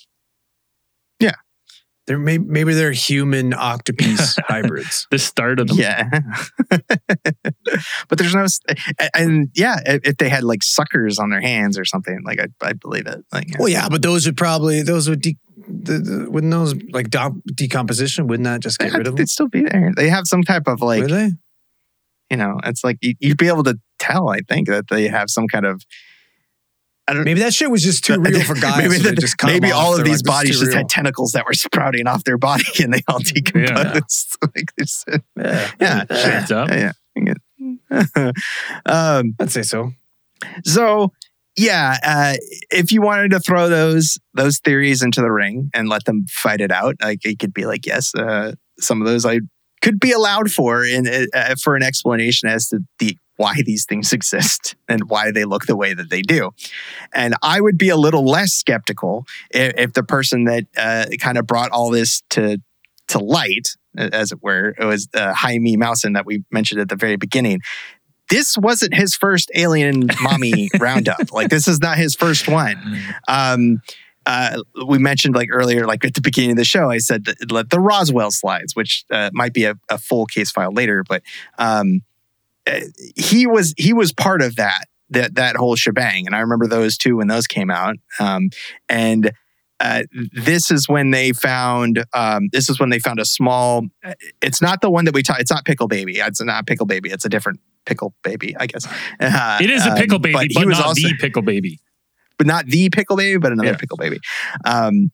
They're may, maybe they're human octopus hybrids. The start of them. Yeah. but there's no, and yeah, if they had like suckers on their hands or something, like I'd, I'd believe it. Like, Well, yeah, but those would probably those would de- the, the, wouldn't those like dom- decomposition? Wouldn't that just get rid of them? they'd still be there. They have some type of like, Would they? you know, it's like you'd be able to tell, I think, that they have some kind of, I don't Maybe that shit was just too real for guys. maybe so the- just maybe all of these like, bodies just real." had tentacles that were sprouting off their body and they all decomposed. like there's, Yeah, yeah, Shades up. yeah, yeah. um, I'd say so. so yeah, uh, if you wanted to throw those those theories into the ring and let them fight it out, like it could be like, yes, uh, some of those I could be allowed for in uh, for an explanation as to the why these things exist and why they look the way that they do. And I would be a little less skeptical if, if the person that uh, kind of brought all this to to light, as it were, it was uh, Jaime Maussan that we mentioned at the very beginning. This wasn't his first alien mommy roundup. Like this is not his first one. Um, uh, we mentioned like earlier, like at the beginning of the show, I said that, like, the Roswell slides, which uh, might be a, a full case file later, but um, he was he was part of that that that whole shebang, and I remember those two when those came out, um, and. Uh, this is when they found. Um, this is when they found a small. It's not the one that we talked. It's not pickle baby. It's not pickle baby. It's a different pickle baby, I guess. Uh, It is a um, pickle baby, but, he was not also, the pickle baby. but not the pickle baby, but another Yeah. pickle baby. Um,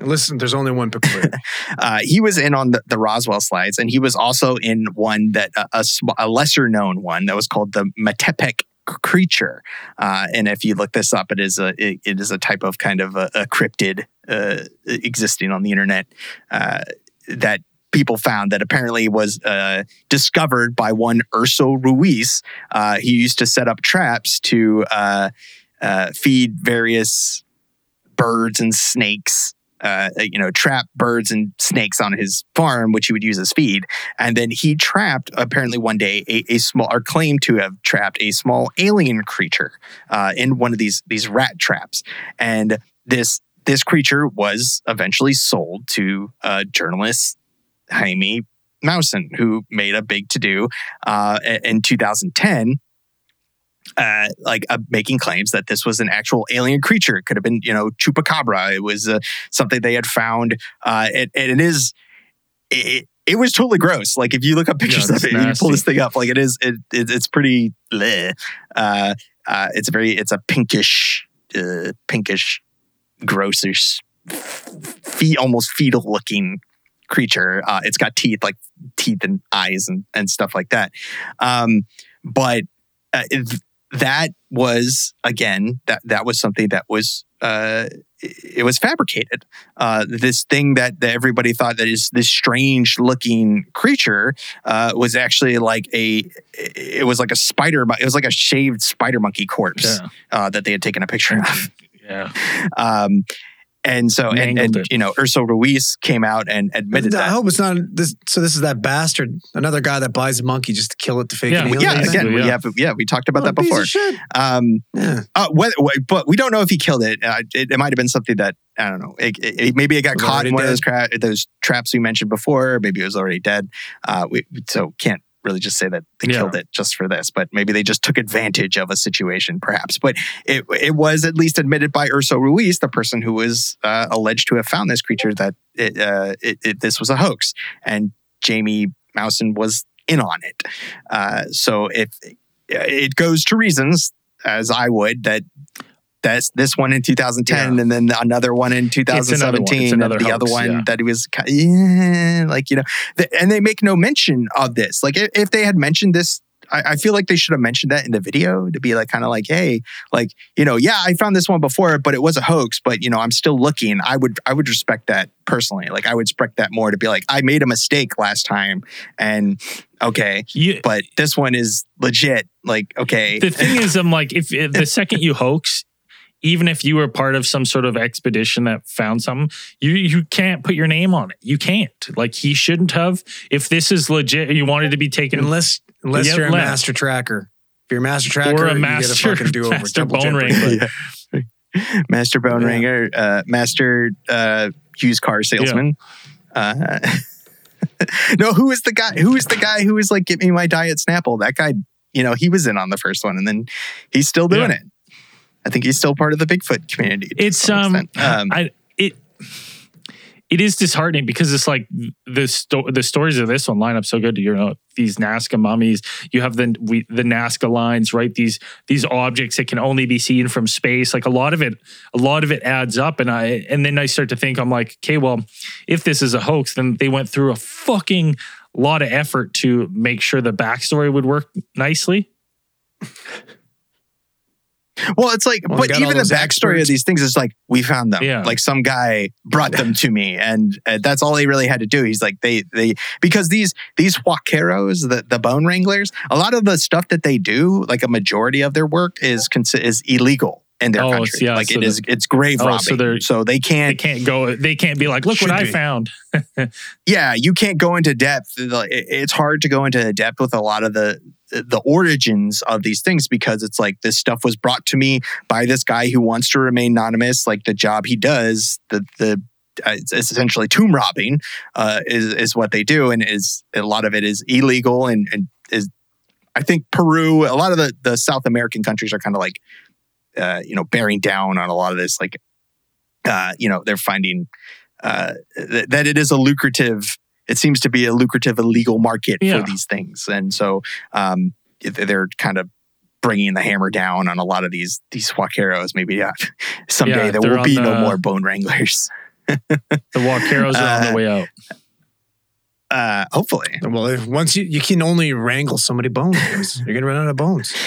Listen, there's only one uh, he was in on the, the Roswell slides, and he was also in one that uh, a, a lesser known one that was called the Metepec creature. Uh, and if you look this up, it is a it, it is a type of kind of a, a cryptid uh, existing on the internet uh, that people found that apparently was uh, discovered by one Urso Ruiz. Uh, he used to set up traps to uh, feed various birds and snakes uh, you know, trap birds and snakes on his farm, which he would use as feed. And then he trapped, apparently one day, a, a small, or claimed to have trapped a small alien creature uh, in one of these these rat traps. And this this creature was eventually sold to uh, journalist Jaime Maussan, who made a big to do uh, in 2010 uh, like uh, making claims that this was an actual alien creature. It could have been, you know, chupacabra. It was uh, something they had found. Uh, it, and it is, it, it was totally gross. Like if you look up pictures Yeah, of it, you pull this thing up, like it is, it, it it's pretty. bleh. Uh, uh, it's a very, it's a pinkish, uh, pinkish, grossish, feet almost fetal looking creature. Uh, it's got teeth, like teeth and eyes and and stuff like that. Um, but uh, it- that was again that that was something that was uh it was fabricated uh this thing that, that everybody thought that is this strange looking creature uh was actually like a it was like a spider it was like a shaved spider monkey corpse Yeah. uh that they had taken a picture of Yeah. um and so and, Mangled and you know urso ruiz came out and admitted I that hope it's not this. So this is that bastard, another guy that buys a monkey just to kill it to fake Yeah, an well, alien. yeah again we yeah. have yeah we talked about What a that before um Yeah. Uh, whether, but we don't know if he killed it. Uh, it, it might have been something that I don't know. It, it- maybe it got Was caught in one of those cra- those traps we mentioned before. Maybe it was already dead. Uh, we so can't really just say that they Yeah. killed it just for this. But maybe they just took advantage of a situation, perhaps. But it it was at least admitted by Urso Ruiz, the person who was uh, alleged to have found this creature, that it, uh, it, it this was a hoax, and Jamie Maussan was in on it. Uh, so if it goes to reasons, as I would, that that's this one in 2010 Yeah. and then another one in another one. It's 2017 another and the other one yeah. that he was yeah, like you know th- and they make no mention of this like if, if they had mentioned this I, I feel like they should have mentioned that in the video to be like kind of like hey like you know yeah i found this one before but it was a hoax but you know i'm still looking i would i would respect that personally like i would respect that more to be like i made a mistake last time and okay You, but this one is legit like okay the thing is, I'm like, if, if the second you hoax, even if you were part of some sort of expedition that found something, you you can't put your name on it. You can't. Like he shouldn't have. If this is legit, you wanted to be taken Unless unless you're a left. master tracker. If you're a master tracker, or a you master, get a fucking do over. master bone wrangler. Yeah. Master Bone Yeah. Ringer, uh, Master uh, used car salesman. Uh, no, who is the guy? Who is the guy who was like, "Get me my diet Snapple"? That guy, you know, he was in on the first one, and then he's still doing Yeah. it. I think he's still part of the Bigfoot community. It's um, um I it it is disheartening because it's like the sto- the stories of this one line up so good. You know these Nazca mummies. You have the we, the Nazca lines, right? These these objects that can only be seen from space. Like a lot of it, a lot of it adds up, and I and then I start to think I'm like, okay, well, if this is a hoax, then they went through a fucking lot of effort to make sure the backstory would work nicely. Well, it's like, Well, but even the backstory experts. of these things is like we found them. Yeah. Like some guy brought them to me, and uh, that's all he really had to do. He's like they they because these these huaqueros, the the bone wranglers, a lot of the stuff that they do, like a majority of their work is is illegal in their Oh, it's- country. yeah, like so it is, it's grave Oh, robbing. so they're- so they can't. They can't go. They can't be like, look what I be. found. yeah, you can't go into depth. It's hard to go into depth with a lot of the the origins of these things because it's like this stuff was brought to me by this guy who wants to remain anonymous. Like the job he does, the the uh, it's essentially tomb robbing uh, is is what they do, and is a lot of it is illegal and and is I think Peru, a lot of the the South American countries are kind of like uh, you know bearing down on a lot of this. Like uh, you know they're finding uh, th- that it is a lucrative. It seems to be a lucrative illegal market Yeah. for these things, and so um, they're kind of bringing the hammer down on a lot of these these Huaqueros. Maybe yeah, someday Yeah, there will be no more bone wranglers. The Huaqueros are on Uh, the way out. Uh, hopefully. Well, if- once you you can only wrangle so many bones, you're gonna run out of bones.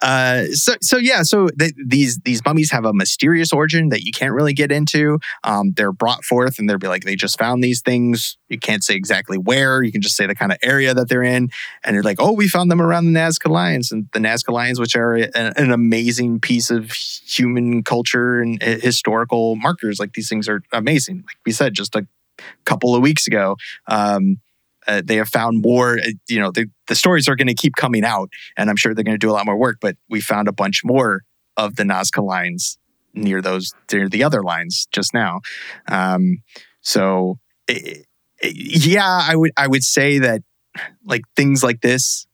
Uh, so so yeah, so th- these these mummies have a mysterious origin that you can't really get into. Um, they're brought forth, and they'll be like they just found these things. You can't say exactly where. You can just say the kind of area that they're in, and they're like, oh, we found them around the Nazca Lines, and the Nazca Lines, which are a- an amazing piece of human culture and uh, historical markers. Like these things are amazing. Like we said just a couple of weeks ago. Um, uh, they have found more. uh, You know, the, the stories are going to keep coming out, and I'm sure they're going to do a lot more work. But we found a bunch more of the Nazca lines near those near the other lines just now. Um, so, eh, eh, yeah, I would I would say that like things like this,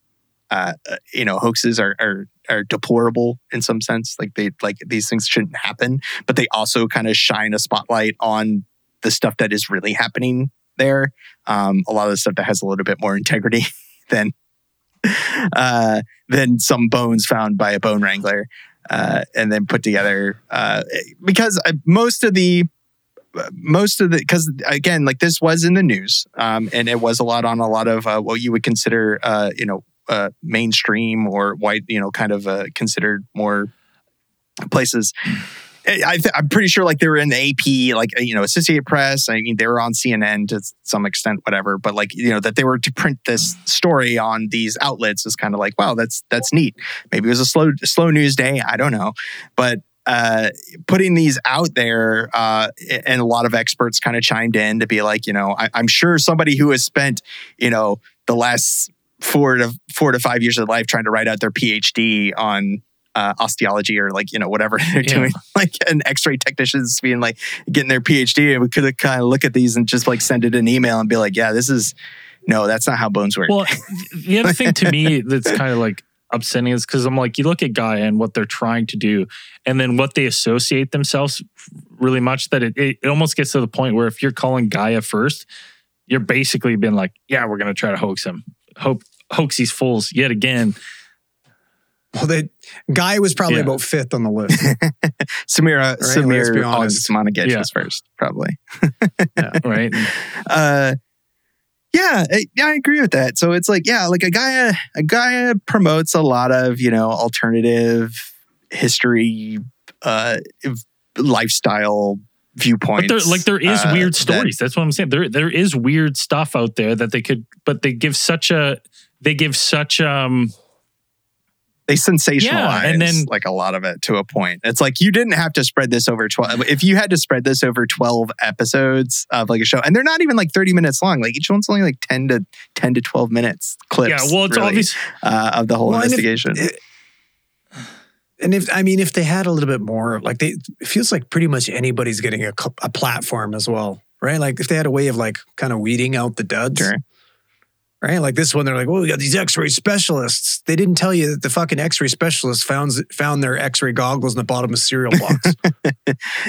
uh, you know, hoaxes are are are deplorable in some sense. Like they like these things shouldn't happen, but they also kind of shine a spotlight on the stuff that is really happening there. Um, a lot of the stuff that has a little bit more integrity than uh, than some bones found by a bone wrangler uh, and then put together. Uh, because uh, most of the most of the because again, like this was in the news, um, and it was a lot on a lot of uh, what you would consider, uh, you know, uh, mainstream or white, you know, kind of uh, considered more places. I I'm pretty sure like they were in the AP, like you know, Associated Press. I mean, they were on CNN to some extent, whatever. But like you know, that they were to print this story on these outlets is kind of like, wow, that's that's neat. Maybe it was a slow slow news day. I don't know, but uh, putting these out there, uh, and a lot of experts kind of chimed in to be like, you know, I, I'm sure somebody who has spent, you know, the last four to four to five years of life trying to write out their PhD on uh, osteology or like you know whatever they're Yeah. doing, like an X-ray technicians being like getting their PhD, and we could kind of look at these and just like send it an email and be like, yeah, this is no, that's not how bones work. Well, the other thing to me that's kind of like upsetting is because I'm like, you look at Gaia and what they're trying to do, and then what they associate themselves really much that it, it, it almost gets to the point where if you're calling Gaia first, you're basically been like, yeah, we're going to try to hoax him, hope hoax these fools yet again. Well, the guy was probably Yeah. about fifth on the list. Samira, let's be Semir honest. Osmanagic Yeah. was first, probably. Right. uh yeah I- yeah i agree with that so it's like yeah like a guy a guy promotes a lot of you know alternative history uh lifestyle viewpoints But there, like there is uh, weird that- stories. That's what I'm saying. There there is weird stuff out there that they could, but they give such a they give such um they sensationalize and then- like a lot of it to a point it's like you didn't have to spread this over 12 if you had to spread this over 12 episodes of like a show and they're not even like 30 minutes long like each one's only like 10 to 10 to 12 minutes clips yeah. Well, it's really, obvious. uh, of the whole Well, and if- investigation And if I mean, if they had a little bit more, like they, it feels like pretty much anybody's getting a, a platform as well, right? Like if they had a way of like kind of weeding out the duds, Sure. Right? Like this one, they're like, well, we got these X-ray specialists. They didn't tell you that the fucking X-ray specialists found found their X-ray goggles in the bottom of cereal box.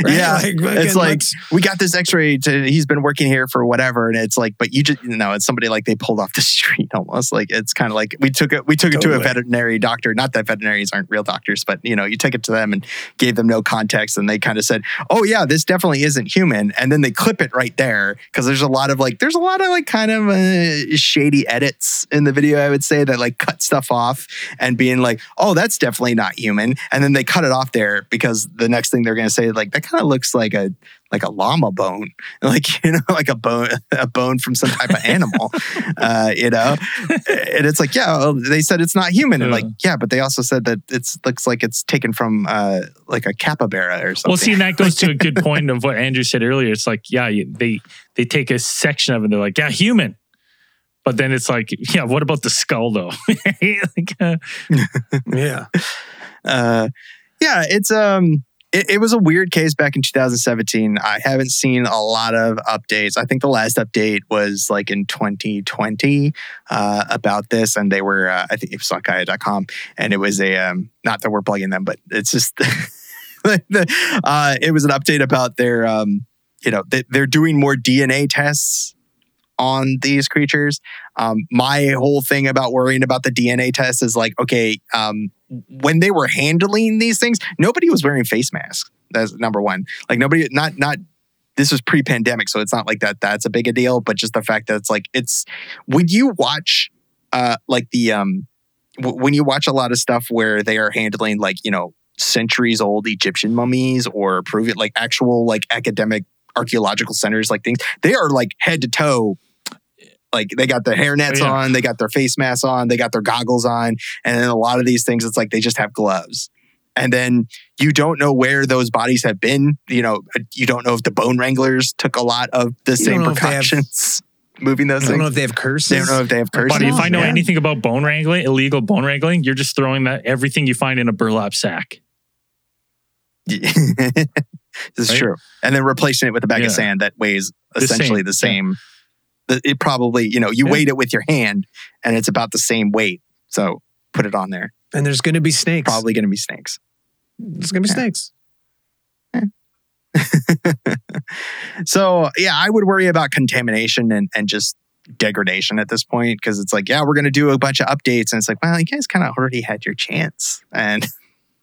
Right? Yeah, Like, it's like we got this X-ray. To, he's been working here for whatever, and it's like, but you just you know, it's somebody like they pulled off the street almost. Like it's kind of like we took it. We took it to a veterinary doctor. Not that veterinarians aren't real doctors, but you know, you take it to them and gave them no context, and they kind of said, "Oh yeah, this definitely isn't human," and then they clip it right there because there's a lot of like, there's a lot of like kind of uh, shady edits in the video. I would say that like cut stuff off and being like, "Oh, that's definitely not human," and then they cut it off there because the next thing they're going to say like that kind of looks like a like a llama bone, like you know, like a bone a bone from some type of animal, uh, you know, and it's like yeah, well, they said it's not human, and like yeah, but they also said that it's looks like it's taken from uh, like a capybara or something. Well, see, and that goes to a good point of what Andrew said earlier. It's like, yeah, they they take a section of it. They're like, yeah, human. But then it's like, yeah, what about the skull though? Like, uh, yeah. uh, yeah, it's um, it, it was a weird case back in 2017. I haven't seen a lot of updates. I think the last update was like in 2020 uh, about this, and they were uh, I think it was on Gaia.com, and it was a um, not that we're plugging them, but it's just the, uh, it was an update about their um, you know they, they're doing more DNA tests on these creatures. Um, my whole thing about worrying about the DNA test is like, okay, um, when they were handling these things, nobody was wearing face masks. That's number one. Like nobody, not not. This was pre-pandemic, so it's not like that. That's a big a deal. But just the fact that it's like it's when you watch, uh, like the um, w- when you watch a lot of stuff where they are handling like you know centuries old Egyptian mummies or prove it like actual like academic archaeological centers like things they are like head to toe like they got their hairnets Oh, yeah. on they got their face masks on they got their goggles on and then a lot of these things it's like they just have gloves and then you don't know where those bodies have been you know uh, you don't know if the bone wranglers took a lot of the same know have- precautions moving those I don't know if they have curses. they don't know if they have curses Buddy, if I know Yeah. anything about bone wrangling, illegal bone wrangling, you're just throwing that everything you find in a burlap sack. this is Right? true. And then replacing it with a bag Yeah. of sand that weighs The essentially same, the same. It probably, you know, you Yeah. weight it with your hand and it's about the same weight. So put it on there. and there's going to be snakes. Probably going to be snakes. There's going to be Yeah. snakes. so yeah, I would worry about contamination and, and just degradation at this point because it's like, yeah, we're going to do a bunch of updates. And it's like, well, you guys kind of already had your chance. And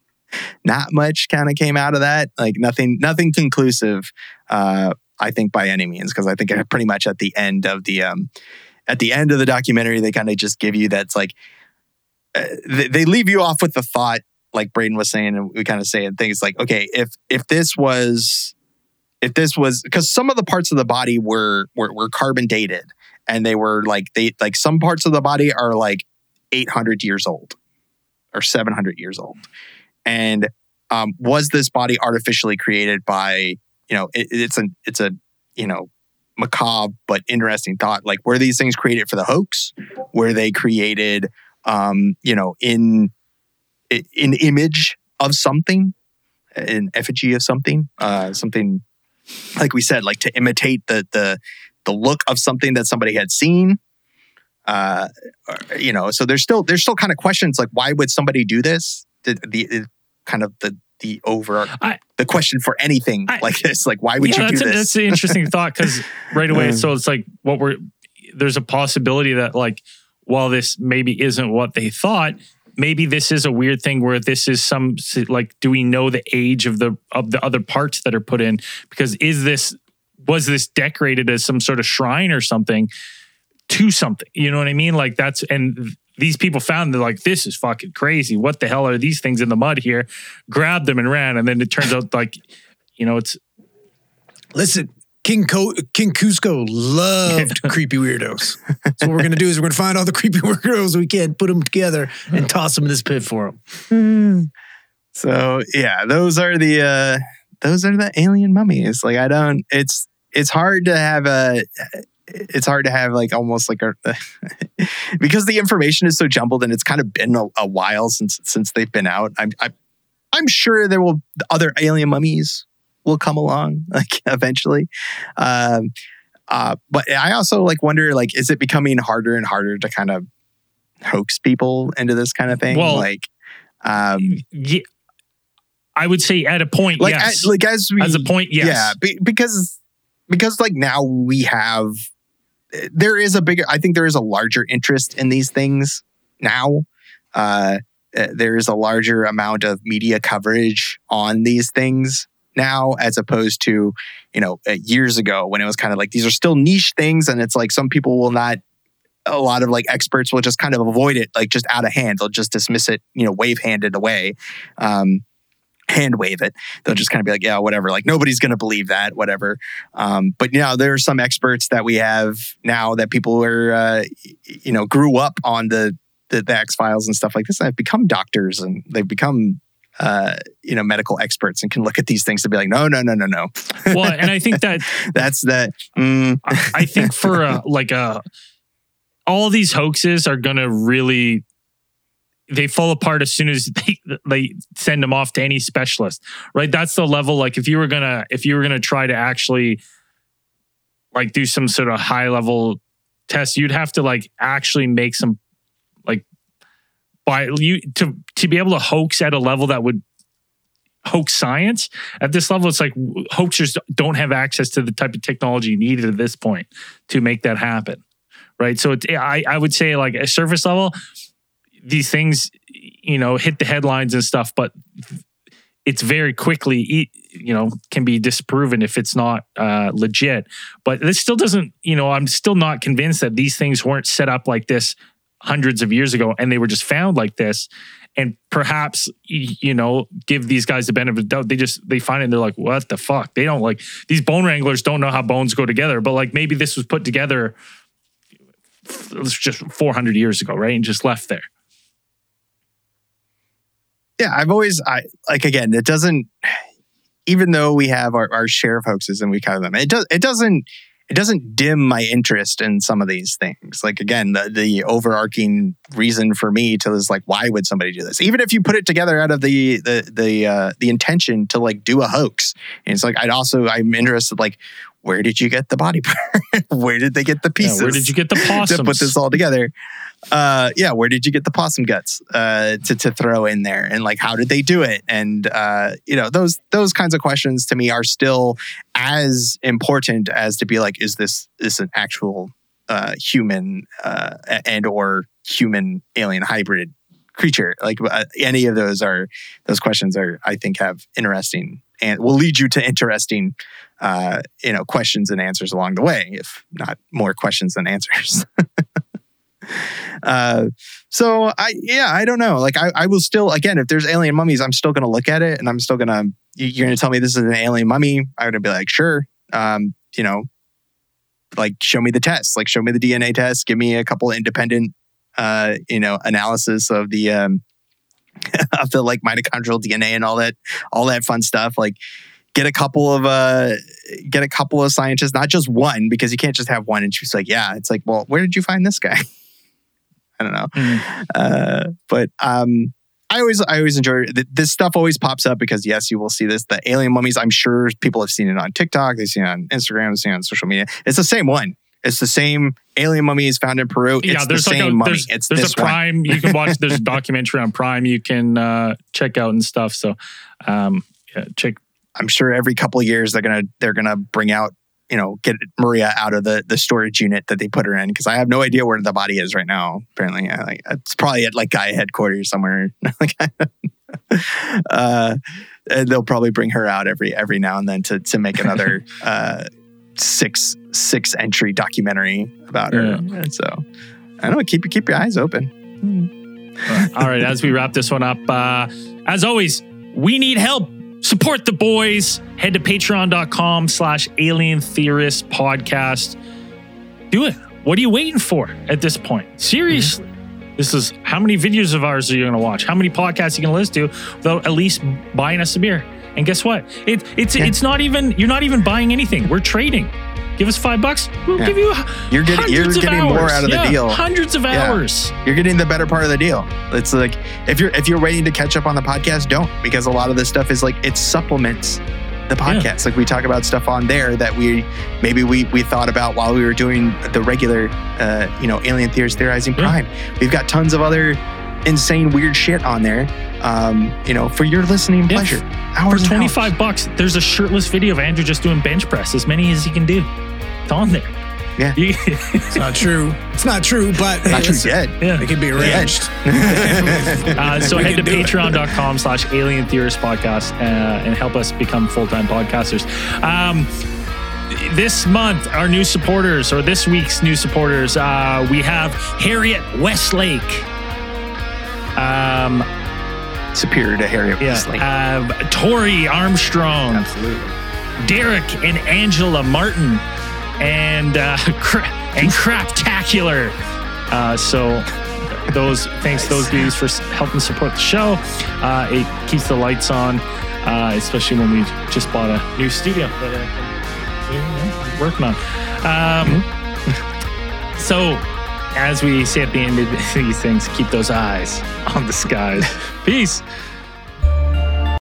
not much kind of came out of that. Like nothing, nothing conclusive, uh, I think by any means, because I think pretty much at the end of the, um, at the end of the documentary, they kind of just give you that's like, uh, they, they leave you off with the thought, like Braden was saying, and we kind of say it, things like, okay, if, if this was, if this was because some of the parts of the body were, were were carbon dated and they were like they like some parts of the body are like 800 years old or 700 years old. And um, was this body artificially created by you know it, it's a it's a you know macabre but interesting thought like were these things created for the hoax? Were they created um you know in in image of something an effigy of something uh something like we said like to imitate the the the look of something that somebody had seen uh you know so there's still there's still kind of questions like why would somebody do this? The, the kind of the the over I- the question for anything I- like this. Like why would yeah, you do that's, a- this? that's an interesting thought because right away, so it's like what we're there's a possibility that like while this maybe isn't what they thought, maybe this is a weird thing where this is some like do we know the age of the of the other parts that are put in? Because is this was this decorated as some sort of shrine or something to something? You know what i mean? Like that's and these people found they're like this is fucking crazy what the hell are these things in the mud here grabbed them and ran and then it turns out like you know it's Listen, King Co- King Cusco loved creepy weirdos. So what we're gonna do is we're gonna find all the creepy weirdos we can, put them together, and toss them in this pit for them. So yeah, those are the uh those are the alien mummies. Like I don't it's it's hard to have a it's hard to have like almost like a because the information is so jumbled and it's kind of been a, a while since since they've been out. I'm I, I'm sure there will other alien mummies will come along like eventually. Um uh but I also like wonder like is it becoming harder and harder to kind of hoax people into this kind of thing? Well, like um yeah, I would say at a point, like yes. as, like as we As a point, yes. yeah be, because because like now we have there is a bigger i think there is a larger interest in these things now. Uh uh, there is a larger amount of media coverage on these things now as opposed to you know uh, years ago when it was kind of like these are still niche things and it's like some people will not a lot of like experts will just kind of avoid it like just out of hand. They'll just dismiss it you know wave handed away. Um hand wave it. They'll just kind of be like yeah whatever. Like nobody's going to believe that whatever. Um but you know there are some experts that we have now that people are uh, you know grew up on the the, the X Files and stuff like this and have become doctors and they've become uh, you know medical experts and can look at these things and be like no no no no no. Well, and I think that that's that mm, I I think for a, like a all these hoaxes are gonna really they fall apart as soon as they they send them off to any specialist, right? That's the level. Like if you were gonna if you were gonna try to actually like do some sort of high level test, you'd have to like actually make some like by you to to be able to hoax at a level that would hoax science at this level. It's like hoaxers don't have access to the type of technology needed at this point to make that happen, right? So it, I I would say like a surface level, these things you know hit the headlines and stuff, but it's very quickly you know can be disproven if it's not uh, legit. But this still doesn't you know I'm still not convinced that these things weren't set up like this hundreds of years ago and they were just found like this. And perhaps you know give these guys the benefit of the doubt. They just they find it and they're like what the fuck? They don't like these bone wranglers don't know how bones go together but like maybe this was put together just 400 years ago right and just left there yeah, I've always I like again, it doesn't even though we have our, our share of hoaxes and we cover them, it does it doesn't it doesn't dim my interest in some of these things. Like again, the, the overarching reason for me to is like, why would somebody do this? Even if you put it together out of the the the uh, the intention to like do a hoax, and it's like I'd also I'm interested like, where did you get the body part? where did they get the Yeah, pieces? where did you get the to put this all together. Uh, yeah, where did you get the possum guts uh, to to throw in there, and like how did they do it? And uh, you know those those kinds of questions to me are still as important as to be like, is this is an actual uh, human uh, and or human alien hybrid creature? Like uh, any of those are those questions are I think have interesting and will lead you to interesting uh, you know questions and answers along the way, if not more questions than answers. uh, so I yeah I don't know. Like I, I will still again if there's alien mummies, I'm still gonna look at it and I'm still gonna you- you're gonna tell me this is an alien mummy. I'm gonna be like sure. Um, you know, like show me the test, like show me the DNA test, give me a couple independent uh, you know analysis of the um, of the like mitochondrial DNA and all that all that fun stuff. Like get a couple of uh get a couple of scientists, not just one, because you can't just have one and she's like, yeah, it's like, well, where did you find this guy? I don't know. Mm. Uh, but um I always I always enjoy th- this stuff always pops up because yes, you will see this. The alien mummies, I'm sure people have seen it on TikTok, they've seen it on Instagram, they've seen it on social media. It's the same one. It's the same alien mummy is found in Peru. It's yeah, the there's like same a mummy. there's, it's there's this a Prime you can watch. There's a documentary on Prime you can uh, check out and stuff. So, um, yeah, check. I'm sure every couple of years they're gonna they're gonna bring out you know get Maria out of the the storage unit that they put her in because I have no idea where the body is right now. Apparently, yeah, like, it's probably at like Gaia headquarters somewhere. Uh, and they'll probably bring her out every every now and then to to make another uh, six six entry documentary about her. And so I don't know. Keep keep your eyes open. All right, as we wrap this one up, uh, as always, we need help. Support the boys. Head to patreon.com slash alien theorist podcast. Do it. What are you waiting for at this point? Seriously. This is how many videos of ours are you going to watch? How many podcasts are you going to listen to without at least buying us a beer? And guess what? It, it's Yeah. it's not even you're not even buying anything. We're trading. Give us five bucks. We'll Yeah. give you You're getting you're getting more out of the deal. Hundreds of Yeah. hours. you're getting the better part of the deal. It's like if you're if you're waiting to catch up on the podcast, don't because a lot of this stuff is like it supplements the podcast. Like we talk about stuff on there that we maybe we we thought about while we were doing the regular uh, you know alien theories theorizing Yeah. prime. We've got tons of other insane weird shit on there. Um, you know, for your listening Yeah. pleasure. For Hours and 25 hours. bucks, there's a shirtless video of Andrew just doing bench press, as many as he can do. It's on there. Yeah. It's not true. It's not true, but hey, Not true yet. yeah. it can be arranged. Uh, so We head to can do it. patreon.com slash alien theorist podcast uh, and help us become full-time podcasters. Um, this month, our new supporters, or this week's new supporters, uh, we have Harriet Westlake. Um, Superior to Harriet yeah, Wesley. uh, Tori Armstrong. Absolutely. Derek and Angela Martin and uh, cra- and Craptacular. Uh, so those thanks to those dudes for helping support the show. Uh, it keeps the lights on, uh, especially when we just bought a new studio that we're working on. Um, so as we say at the end of these things, keep those eyes on the skies. Peace.